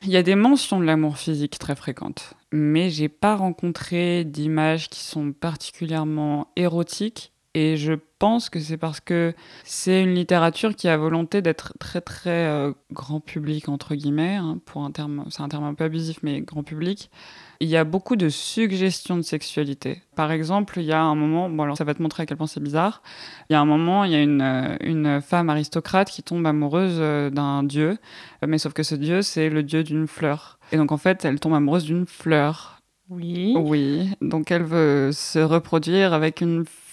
Il y a des mentions de l'amour physique très fréquentes, mais j'ai pas rencontré d'images qui sont particulièrement érotiques. Et je pense que c'est parce que c'est une littérature qui a volonté d'être très très euh, grand public entre guillemets, hein, pour un terme, c'est un terme un peu abusif, mais grand public. Il y a beaucoup de suggestions de sexualité. Par exemple, il y a un moment, bon alors ça va te montrer à quel point c'est bizarre. Il y a un moment, il y a une, euh, une femme aristocrate qui tombe amoureuse euh, d'un dieu, mais sauf que ce dieu, c'est le dieu d'une fleur. Et donc en fait, elle tombe amoureuse d'une fleur. Oui. Oui, donc elle veut se reproduire avec une fleur.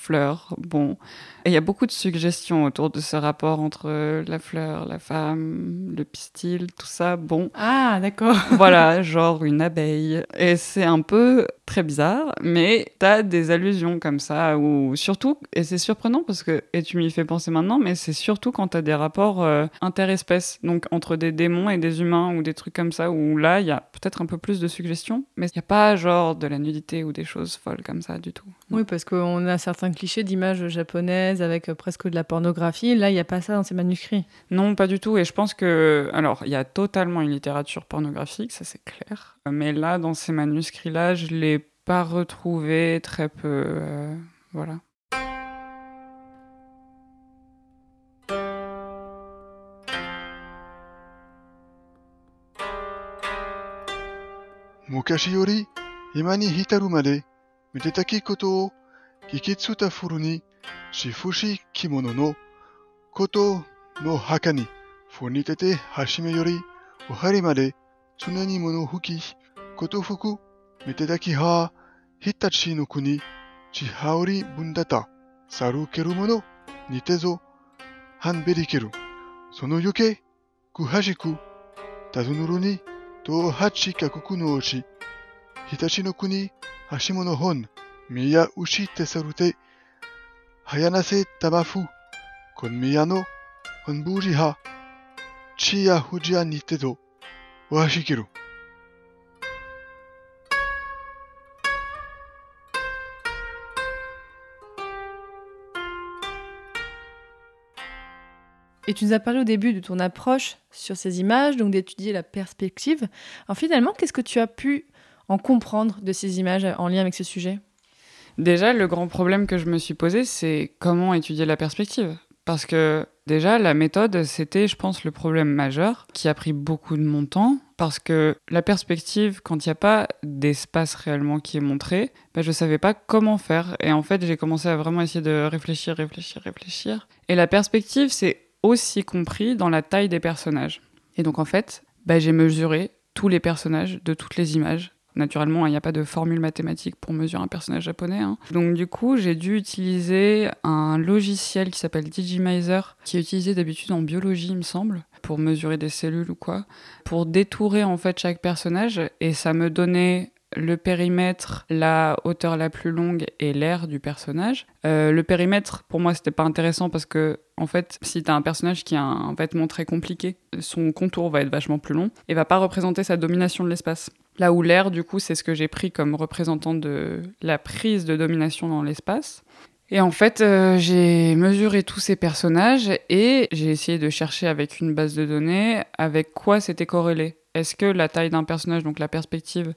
Bon. Et il y a beaucoup de suggestions autour de ce rapport entre euh, la fleur, la femme, le pistil, tout ça. Bon, Ah, d'accord. voilà, genre une abeille. Et c'est un peu très bizarre, mais t'as des allusions comme ça, ou surtout, et c'est surprenant parce que, et tu m'y fais penser maintenant, mais c'est surtout quand t'as des rapports euh, interespèces, donc entre des démons et des humains, ou des trucs comme ça, où là, il y a peut-être un peu plus de suggestions, mais il n'y a pas genre de la nudité ou des choses folles comme ça du tout. Oui, parce qu'on a certains clichés d'images japonaises avec euh, presque de la pornographie. Là, il n'y a pas ça dans ces manuscrits. Non, pas du tout. Et je pense que, alors, il y a totalement une littérature pornographique, ça c'est clair. Mais là, dans ces manuscrits-là, je ne l'ai pas retrouvé très peu. Euh, voilà. Imani hitaru made, metetaki koto たきことを聞きつたふしふし着物のことの墓にふにてて始めよりお針まで常に物吹きこと吹くめでたきはひたちの国ちはおりぶんだたさるけるものにてぞはんべりける。その余計くはじくたずぬるにと八カ国のうち、日立の国、はやなせたばふ、こん宮の、本部じは、ちや Hayanase Tabafu, Konmiyano, Onburiha, Chiya Hujia Nitedo, Et tu nous as parlé au début de ton approche sur ces images, donc d'étudier la perspective. Alors finalement, qu'est-ce que tu as pu en comprendre de ces images en lien avec ce sujet? Déjà, le grand problème que je me suis posé, c'est comment étudier la perspective. Parce que déjà, la méthode, c'était, je pense, le problème majeur qui a pris beaucoup de mon temps. Parce que la perspective, quand il n'y a pas d'espace réellement qui est montré, ben, je ne savais pas comment faire. Et en fait, j'ai commencé à vraiment essayer de réfléchir, réfléchir, réfléchir. Et la perspective, c'est aussi compris dans la taille des personnages. Et donc, en fait, ben, j'ai mesuré tous les personnages de toutes les images Naturellement, il n'y a pas de formule mathématique pour mesurer un personnage japonais. Hein. Donc du coup, j'ai dû utiliser un logiciel qui s'appelle Digimizer, qui est utilisé d'habitude en biologie, il me semble, pour mesurer des cellules ou quoi, pour détourer en fait chaque personnage. Et ça me donnait le périmètre, la hauteur la plus longue et l'air du personnage. Euh, le périmètre, pour moi, c'était pas intéressant parce que, en fait, si t'as un personnage qui a un vêtement très compliqué, son contour va être vachement plus long et va pas représenter sa domination de l'espace. Là où l'air, du coup, c'est ce que j'ai pris comme représentant de la prise de domination dans l'espace. Et en fait, euh, j'ai mesuré tous ces personnages et j'ai essayé de chercher avec une base de données avec quoi c'était corrélé. Est-ce que la taille d'un personnage, donc la perspective,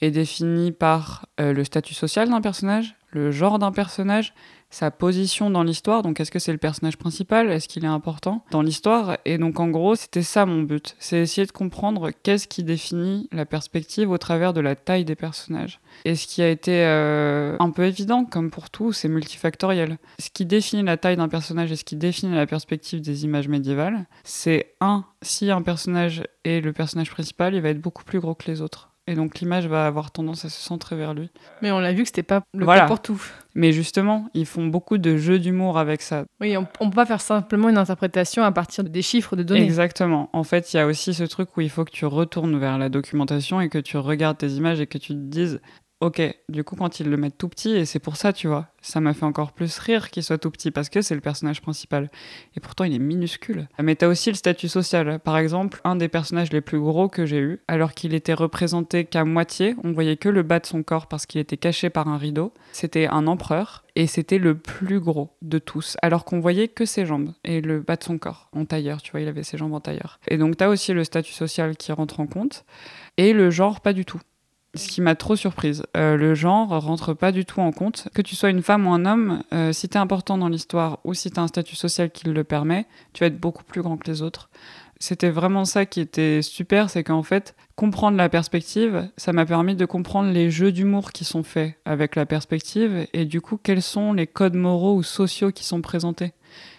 est définie par euh, le statut social d'un personnage, le genre d'un personnage, sa position dans l'histoire. Donc, est-ce que c'est le personnage principal? Est-ce qu'il est important dans l'histoire? Et donc, en gros, c'était ça mon but. C'est essayer de comprendre qu'est-ce qui définit la perspective au travers de la taille des personnages. Et ce qui a été euh, un peu évident, comme pour tout, c'est multifactoriel. Ce qui définit la taille d'un personnage et ce qui définit la perspective des images médiévales, c'est un, si un personnage est le personnage principal, il va être beaucoup plus gros que les autres. Et donc l'image va avoir tendance à se centrer vers lui. Mais on l'a vu que c'était pas le cas pour tout. Mais justement, ils font beaucoup de jeux d'humour avec ça. Oui, on, on peut pas faire simplement une interprétation à partir des chiffres, de données. Exactement. En fait, il y a aussi ce truc où il faut que tu retournes vers la documentation et que tu regardes tes images et que tu te dises Ok, du coup, quand ils le mettent tout petit, et c'est pour ça, tu vois, ça m'a fait encore plus rire qu'il soit tout petit, parce que c'est le personnage principal. Et pourtant, il est minuscule. Mais t'as aussi le statut social. Par exemple, un des personnages les plus gros que j'ai eu, alors qu'il était représenté qu'à moitié, on voyait que le bas de son corps parce qu'il était caché par un rideau, c'était un empereur, et c'était le plus gros de tous, alors qu'on voyait que ses jambes et le bas de son corps, en tailleur, tu vois, il avait ses jambes en tailleur. Et donc, t'as aussi le statut social qui rentre en compte, et le genre, pas du tout ce qui m'a trop surprise. Euh, le genre rentre pas du tout en compte. Que tu sois une femme ou un homme, euh, si tu es important dans l'histoire ou si tu as un statut social qui le permet, tu vas être beaucoup plus grand que les autres. C'était vraiment ça qui était super, c'est qu'en fait, comprendre la perspective, ça m'a permis de comprendre les jeux d'humour qui sont faits avec la perspective et du coup, quels sont les codes moraux ou sociaux qui sont présentés.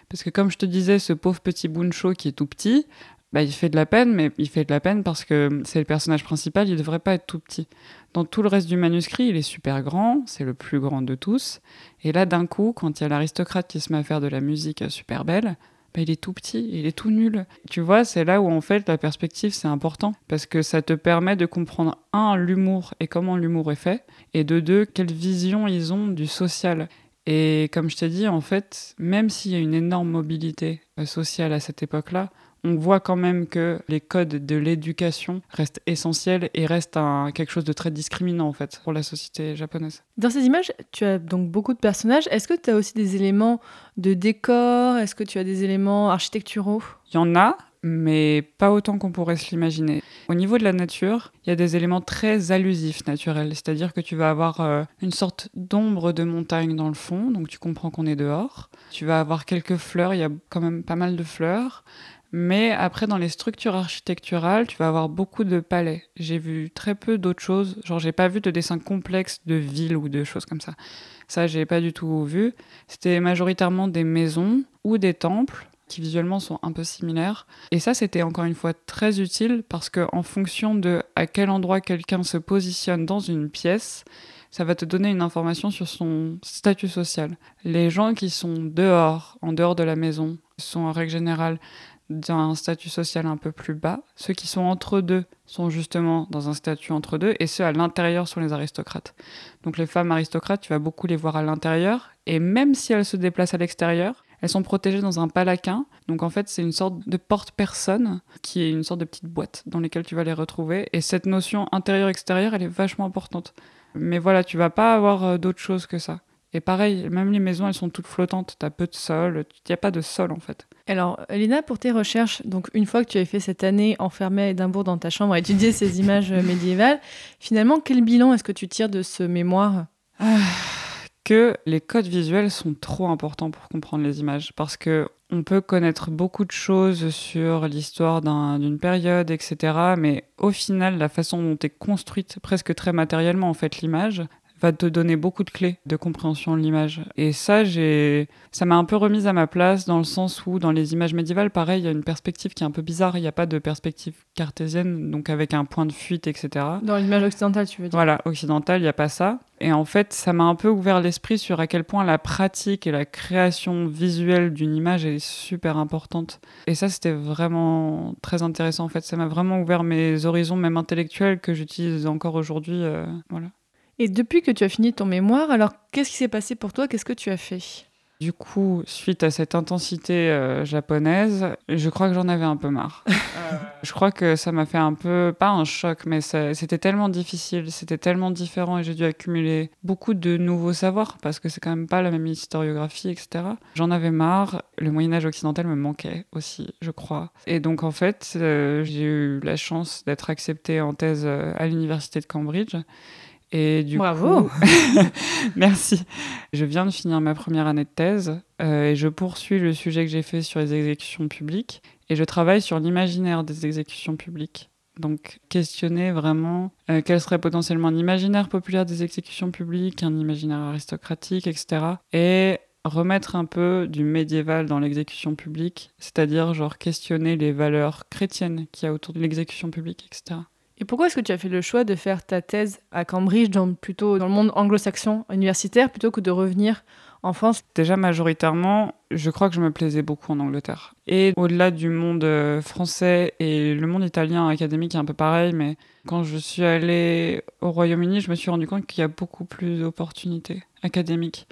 Parce que comme je te disais, ce pauvre petit Buncho qui est tout petit, bah, il fait de la peine, mais il fait de la peine parce que c'est le personnage principal, il devrait pas être tout petit. Dans tout le reste du manuscrit, il est super grand, c'est le plus grand de tous. Et là, d'un coup, quand il y a l'aristocrate qui se met à faire de la musique super belle, bah, il est tout petit, il est tout nul. Tu vois, c'est là où en fait la perspective c'est important parce que ça te permet de comprendre un l'humour et comment l'humour est fait, et de deux quelle vision ils ont du social. Et comme je t'ai dit, en fait, même s'il y a une énorme mobilité euh, sociale à cette époque-là, on voit quand même que les codes de l'éducation restent essentiels et restent un, quelque chose de très discriminant en fait pour la société japonaise. Dans ces images, tu as donc beaucoup de personnages. Est-ce que tu as aussi des éléments de décor? Est-ce que tu as des éléments architecturaux? Il y en a, mais pas autant qu'on pourrait se l'imaginer. Au niveau de la nature, il y a des éléments très allusifs naturels, c'est-à-dire que tu vas avoir euh, une sorte d'ombre de montagne dans le fond, donc tu comprends qu'on est dehors. Tu vas avoir quelques fleurs, il y a quand même pas mal de fleurs. Mais après, dans les structures architecturales, tu vas avoir beaucoup de palais. J'ai vu très peu d'autres choses. Genre, j'ai pas vu de dessins complexes de villes ou de choses comme ça. Ça, j'ai pas du tout vu. C'était majoritairement des maisons ou des temples qui visuellement sont un peu similaires. Et ça, c'était encore une fois très utile parce que en fonction de à quel endroit quelqu'un se positionne dans une pièce, ça va te donner une information sur son statut social. Les gens qui sont dehors, en dehors de la maison, sont en règle générale d'un statut social un peu plus bas. Ceux qui sont entre deux sont justement dans un statut entre deux, et ceux à l'intérieur sont les aristocrates. Donc les femmes aristocrates, tu vas beaucoup les voir à l'intérieur, et même si elles se déplacent à l'extérieur, elles sont protégées dans un palaquin. Donc en fait, c'est une sorte de porte-personne qui est une sorte de petite boîte dans laquelle tu vas les retrouver. Et cette notion intérieur-extérieur, elle est vachement importante. Mais voilà, tu vas pas avoir euh, d'autre chose que ça. Et pareil, même les maisons, elles sont toutes flottantes. T'as peu de sol. Il n'y a pas de sol, en fait. Alors, Elena, pour tes recherches, donc une fois que tu as fait cette année enfermée à Édimbourg dans ta chambre à étudier ces images médiévales, finalement, quel bilan est-ce que tu tires de ce mémoire? Ah, Que les codes visuels sont trop importants pour comprendre les images. Parce que on peut connaître beaucoup de choses sur l'histoire d'une période, etc. Mais au final, la façon dont est construite presque très matériellement en fait l'image, va te donner beaucoup de clés de compréhension de l'image. Et ça, j'ai, ça m'a un peu remise à ma place dans le sens où dans les images médiévales, pareil, il y a une perspective qui est un peu bizarre. Il n'y a pas de perspective cartésienne, donc avec un point de fuite, etc. Dans l'image occidentale, tu veux dire? Voilà, occidentale, il n'y a pas ça. Et en fait, ça m'a un peu ouvert l'esprit sur à quel point la pratique et la création visuelle d'une image est super importante. Et ça, c'était vraiment très intéressant. En fait, ça m'a vraiment ouvert mes horizons, même intellectuels, que j'utilise encore aujourd'hui. Euh, voilà. Et depuis que tu as fini ton mémoire, alors qu'est-ce qui s'est passé pour toi? Qu'est-ce que tu as fait? Du coup, suite à cette intensité euh, japonaise, je crois que j'en avais un peu marre. Euh, je crois que ça m'a fait un peu, pas un choc, mais c'était tellement difficile, c'était tellement différent et j'ai dû accumuler beaucoup de nouveaux savoirs parce que c'est quand même pas la même historiographie, etc. J'en avais marre. Le Moyen-Âge occidental me manquait aussi, je crois. Et donc, en fait, euh, j'ai eu la chance d'être acceptée en thèse à l'université de Cambridge. Et du Bravo coup... Merci. Je viens de finir ma première année de thèse euh, et je poursuis le sujet que j'ai fait sur les exécutions publiques et je travaille sur l'imaginaire des exécutions publiques. Donc questionner vraiment euh, quel serait potentiellement un imaginaire populaire des exécutions publiques, un imaginaire aristocratique, etc. Et remettre un peu du médiéval dans l'exécution publique, c'est-à-dire genre questionner les valeurs chrétiennes qu'il y a autour de l'exécution publique, etc. Et pourquoi est-ce que tu as fait le choix de faire ta thèse à Cambridge, dans, plutôt dans le monde anglo-saxon universitaire, plutôt que de revenir en France? Déjà, majoritairement, je crois que je me plaisais beaucoup en Angleterre. Et au-delà du monde euh, français et le monde italien académique est un peu pareil, mais quand je suis allée au Royaume-Uni, je me suis rendu compte qu'il y a beaucoup plus d'opportunités académiques.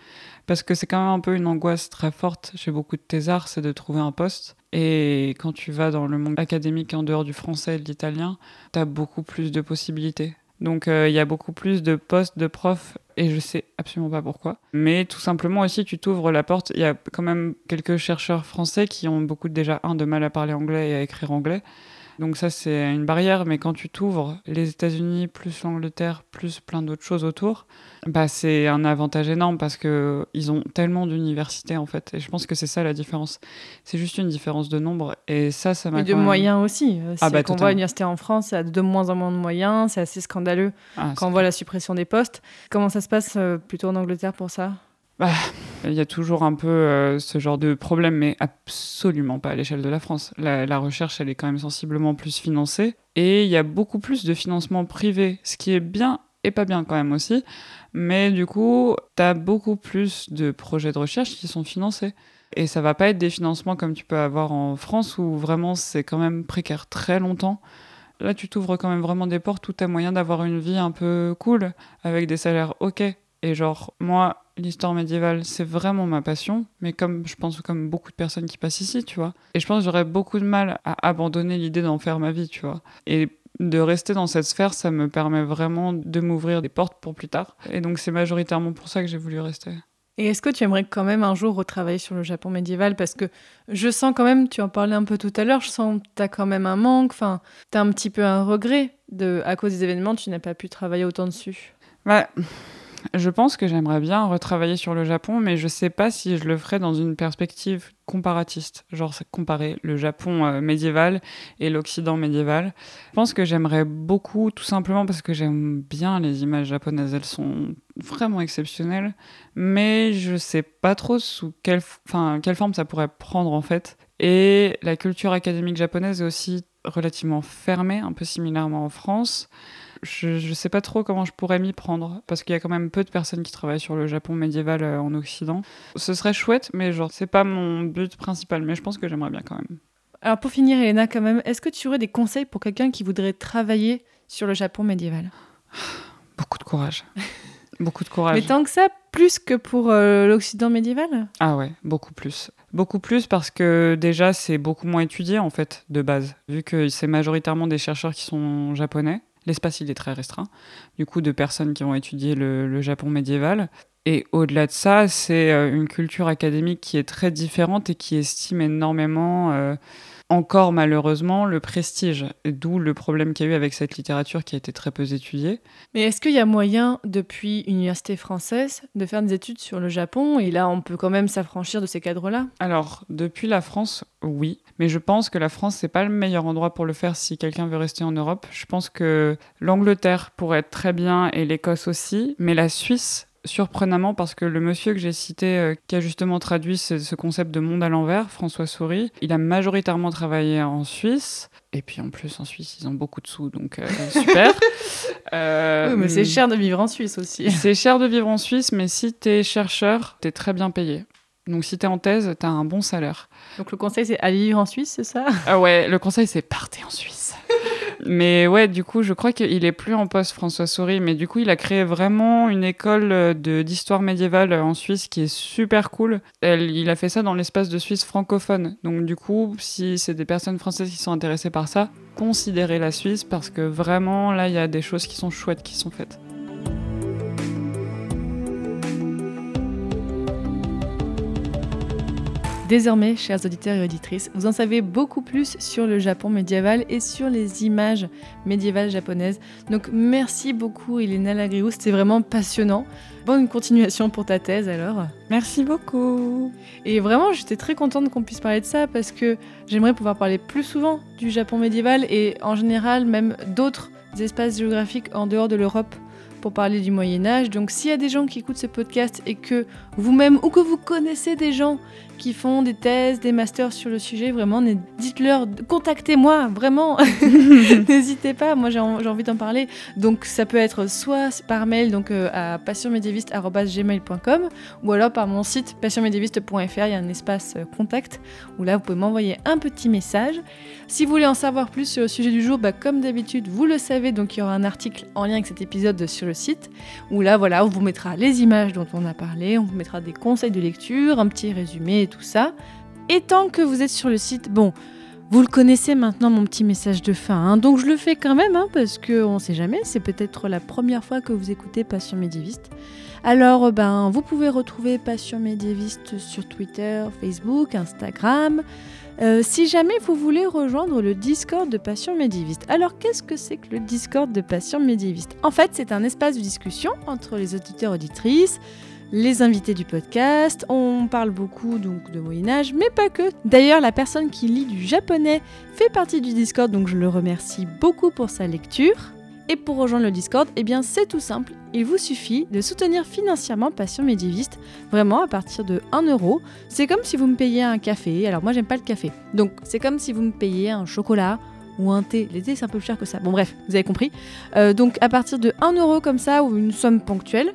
Parce que c'est quand même un peu une angoisse très forte chez beaucoup de thésards, c'est de trouver un poste. Et quand tu vas dans le monde académique en dehors du français et de l'italien, tu as beaucoup plus de possibilités. Donc euh, il y a beaucoup plus de postes de profs et je sais absolument pas pourquoi. Mais tout simplement aussi, tu t'ouvres la porte. Il y a quand même quelques chercheurs français qui ont beaucoup déjà, un, de mal à parler anglais et à écrire anglais. Donc ça, c'est une barrière, mais quand tu t'ouvres les États-Unis, plus l'Angleterre, plus plein d'autres choses autour, bah, c'est un avantage énorme parce qu'ils ont tellement d'universités, en fait. Et je pense que c'est ça la différence. C'est juste une différence de nombre. Et ça, ça m'a... Et de moyens aussi. Euh, ah bah, quand on voit l'université en France, ça a de moins en moins de moyens. C'est assez scandaleux ah, quand on voit la suppression des postes. Comment ça se passe euh, plutôt en Angleterre pour ça? Bah, il y a toujours un peu euh, ce genre de problème, mais absolument pas à l'échelle de la France. La, recherche, elle est quand même sensiblement plus financée. Et il y a beaucoup plus de financement privé, ce qui est bien et pas bien quand même aussi. Mais du coup, tu as beaucoup plus de projets de recherche qui sont financés. Et ça va pas être des financements comme tu peux avoir en France, où vraiment c'est quand même précaire très longtemps. Là, tu t'ouvres quand même vraiment des portes où tu as moyen d'avoir une vie un peu cool, avec des salaires ok. Et genre, moi, l'histoire médiévale, c'est vraiment ma passion, mais comme je pense comme beaucoup de personnes qui passent ici, tu vois. Et je pense que j'aurais beaucoup de mal à abandonner l'idée d'en faire ma vie, tu vois. Et de rester dans cette sphère, ça me permet vraiment de m'ouvrir des portes pour plus tard. Et donc c'est majoritairement pour ça que j'ai voulu rester. Et est-ce que tu aimerais quand même un jour retravailler sur le Japon médiéval? Parce que je sens quand même, tu en parlais un peu tout à l'heure, je sens que tu as quand même un manque, enfin, tu as un petit peu un regret de, à cause des événements, tu n'as pas pu travailler autant dessus. Bah, je pense que j'aimerais bien retravailler sur le Japon, mais je sais pas si je le ferais dans une perspective comparatiste, genre comparer le Japon euh, médiéval et l'Occident médiéval. Je pense que j'aimerais beaucoup, tout simplement parce que j'aime bien les images japonaises, elles sont vraiment exceptionnelles, mais je sais pas trop sous quelle, enfin, quelle forme ça pourrait prendre en fait. Et la culture académique japonaise est aussi relativement fermée, un peu similairement en France je ne sais pas trop comment je pourrais m'y prendre, parce qu'il y a quand même peu de personnes qui travaillent sur le Japon médiéval euh, en Occident. Ce serait chouette, mais genre, c'est pas mon but principal, mais je pense que j'aimerais bien quand même. Alors pour finir, Elena, quand même, est-ce que tu aurais des conseils pour quelqu'un qui voudrait travailler sur le Japon médiéval? Beaucoup de courage. beaucoup de courage. Mais tant que ça, plus que pour euh, l'Occident médiéval? Ah ouais, beaucoup plus. Beaucoup plus parce que déjà c'est beaucoup moins étudié en fait de base, vu que c'est majoritairement des chercheurs qui sont japonais. L'espace, il est très restreint, du coup, de personnes qui ont étudié le, Japon médiéval. Et au-delà de ça, c'est euh, une culture académique qui est très différente et qui estime énormément, euh, encore malheureusement, le prestige. D'où le problème qu'il y a eu avec cette littérature qui a été très peu étudiée. Mais est-ce qu'il y a moyen, depuis une université française, de faire des études sur le Japon? Et là, on peut quand même s'affranchir de ces cadres-là? Alors, depuis la France, oui. Mais je pense que la France, c'est pas le meilleur endroit pour le faire si quelqu'un veut rester en Europe. Je pense que l'Angleterre pourrait être très bien et l'Écosse aussi. Mais la Suisse, surprenamment parce que le monsieur que j'ai cité, euh, qui a justement traduit ce, ce concept de monde à l'envers, François Souris, il a majoritairement travaillé en Suisse. Et puis en plus, en Suisse, ils ont beaucoup de sous, donc euh, super. Euh, Oui, mais c'est cher de vivre en Suisse aussi. C'est cher de vivre en Suisse, mais si t'es chercheur, t'es très bien payé. Donc si t'es en thèse, t'as un bon salaire. Donc le conseil, c'est aller vivre en Suisse, c'est ça? Ah ouais, le conseil, c'est partez en Suisse. mais ouais, du coup, je crois qu'il est plus en poste, François Souris, mais du coup, il a créé vraiment une école euh, de- d'histoire médiévale en Suisse qui est super cool. Elle- il a fait ça dans l'espace de Suisse francophone. Donc du coup, si c'est des personnes françaises qui sont intéressées par ça, considérez la Suisse parce que vraiment, là, il y a des choses qui sont chouettes qui sont faites. Désormais, chers auditeurs et auditrices, vous en savez beaucoup plus sur le Japon médiéval et sur les images médiévales japonaises. Donc merci beaucoup Elena Lagriou, c'était vraiment passionnant. Bonne continuation pour ta thèse alors. Merci beaucoup. Et vraiment, j'étais très contente qu'on puisse parler de ça parce que j'aimerais pouvoir parler plus souvent du Japon médiéval et en général même d'autres espaces géographiques en dehors de l'Europe pour parler du Moyen Âge. Donc s'il y a des gens qui écoutent ce podcast et que vous-même ou que vous connaissez des gens qui font des thèses, des masters sur le sujet, vraiment, dites-leur, contactez-moi, vraiment. N'hésitez pas, moi j'ai envie d'en parler. Donc ça peut être soit par mail donc euh, à passionmédiéviste@gmail.com ou alors par mon site passionmédiéviste.fr, il y a un espace euh, contact où là vous pouvez m'envoyer un petit message. Si vous voulez en savoir plus sur le sujet du jour, bah, comme d'habitude, vous le savez, donc il y aura un article en lien avec cet épisode sur le site où là voilà, on vous mettra les images dont on a parlé, on vous mettra des conseils de lecture, un petit résumé tout ça. Et tant que vous êtes sur le site, bon, vous le connaissez maintenant, mon petit message de fin. hein, donc je le fais quand même, hein, parce qu'on ne sait jamais, c'est peut-être la première fois que vous écoutez Passion médiéviste. Alors, ben, vous pouvez retrouver Passion médiéviste sur Twitter, Facebook, Instagram. Euh, si jamais vous voulez rejoindre le Discord de Passion médiéviste. Alors, qu'est-ce que c'est que le Discord de Passion médiéviste? En fait, c'est un espace de discussion entre les auditeurs auditrices, les invités du podcast. On parle beaucoup donc de Moyen Âge, mais pas que. D'ailleurs, la personne qui lit du japonais fait partie du Discord, donc je le remercie beaucoup pour sa lecture. Et pour rejoindre le Discord, eh bien c'est tout simple. Il vous suffit de soutenir financièrement Passion médiéviste, vraiment à partir de 1 euro. C'est comme si vous me payiez un café. Alors moi j'aime pas le café. Donc c'est comme si vous me payiez un chocolat ou un thé. Les thés c'est un peu plus cher que ça. Bon bref, vous avez compris. Euh, donc à partir de 1 euro comme ça ou une somme ponctuelle,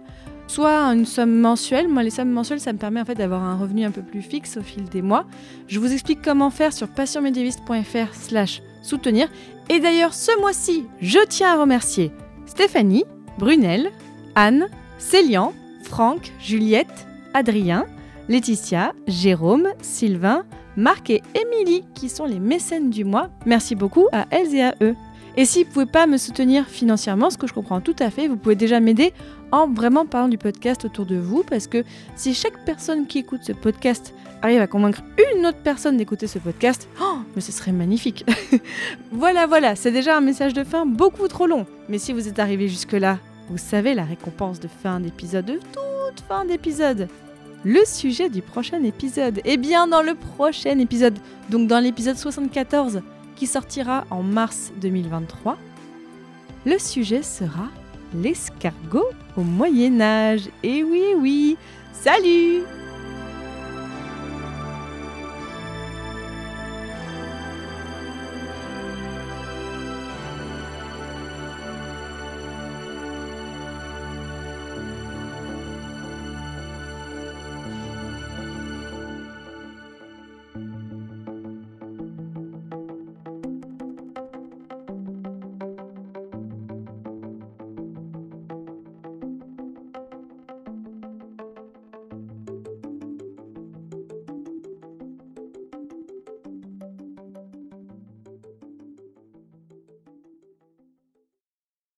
soit une somme mensuelle. Moi, les sommes mensuelles, ça me permet en fait d'avoir un revenu un peu plus fixe au fil des mois. Je vous explique comment faire sur passionmédiéviste.fr slash soutenir. Et d'ailleurs, ce mois-ci, je tiens à remercier Stéphanie, Brunel, Anne, Célian, Franck, Juliette, Adrien, Laetitia, Jérôme, Sylvain, Marc et Émilie qui sont les mécènes du mois. Merci beaucoup à elles et à eux. Et si vous ne pouvez pas me soutenir financièrement, ce que je comprends tout à fait, vous pouvez déjà m'aider en vraiment parlant du podcast autour de vous, parce que si chaque personne qui écoute ce podcast arrive à convaincre une autre personne d'écouter ce podcast, oh, mais ce serait magnifique. voilà, voilà, c'est déjà un message de fin beaucoup trop long. Mais si vous êtes arrivé jusque-là, vous savez la récompense de fin d'épisode, de toute fin d'épisode. Le sujet du prochain épisode. Eh bien, dans le prochain épisode, donc dans l'épisode 74, qui sortira en mars 2023, le sujet sera l'escargot au Moyen Âge. Et oui, oui, salut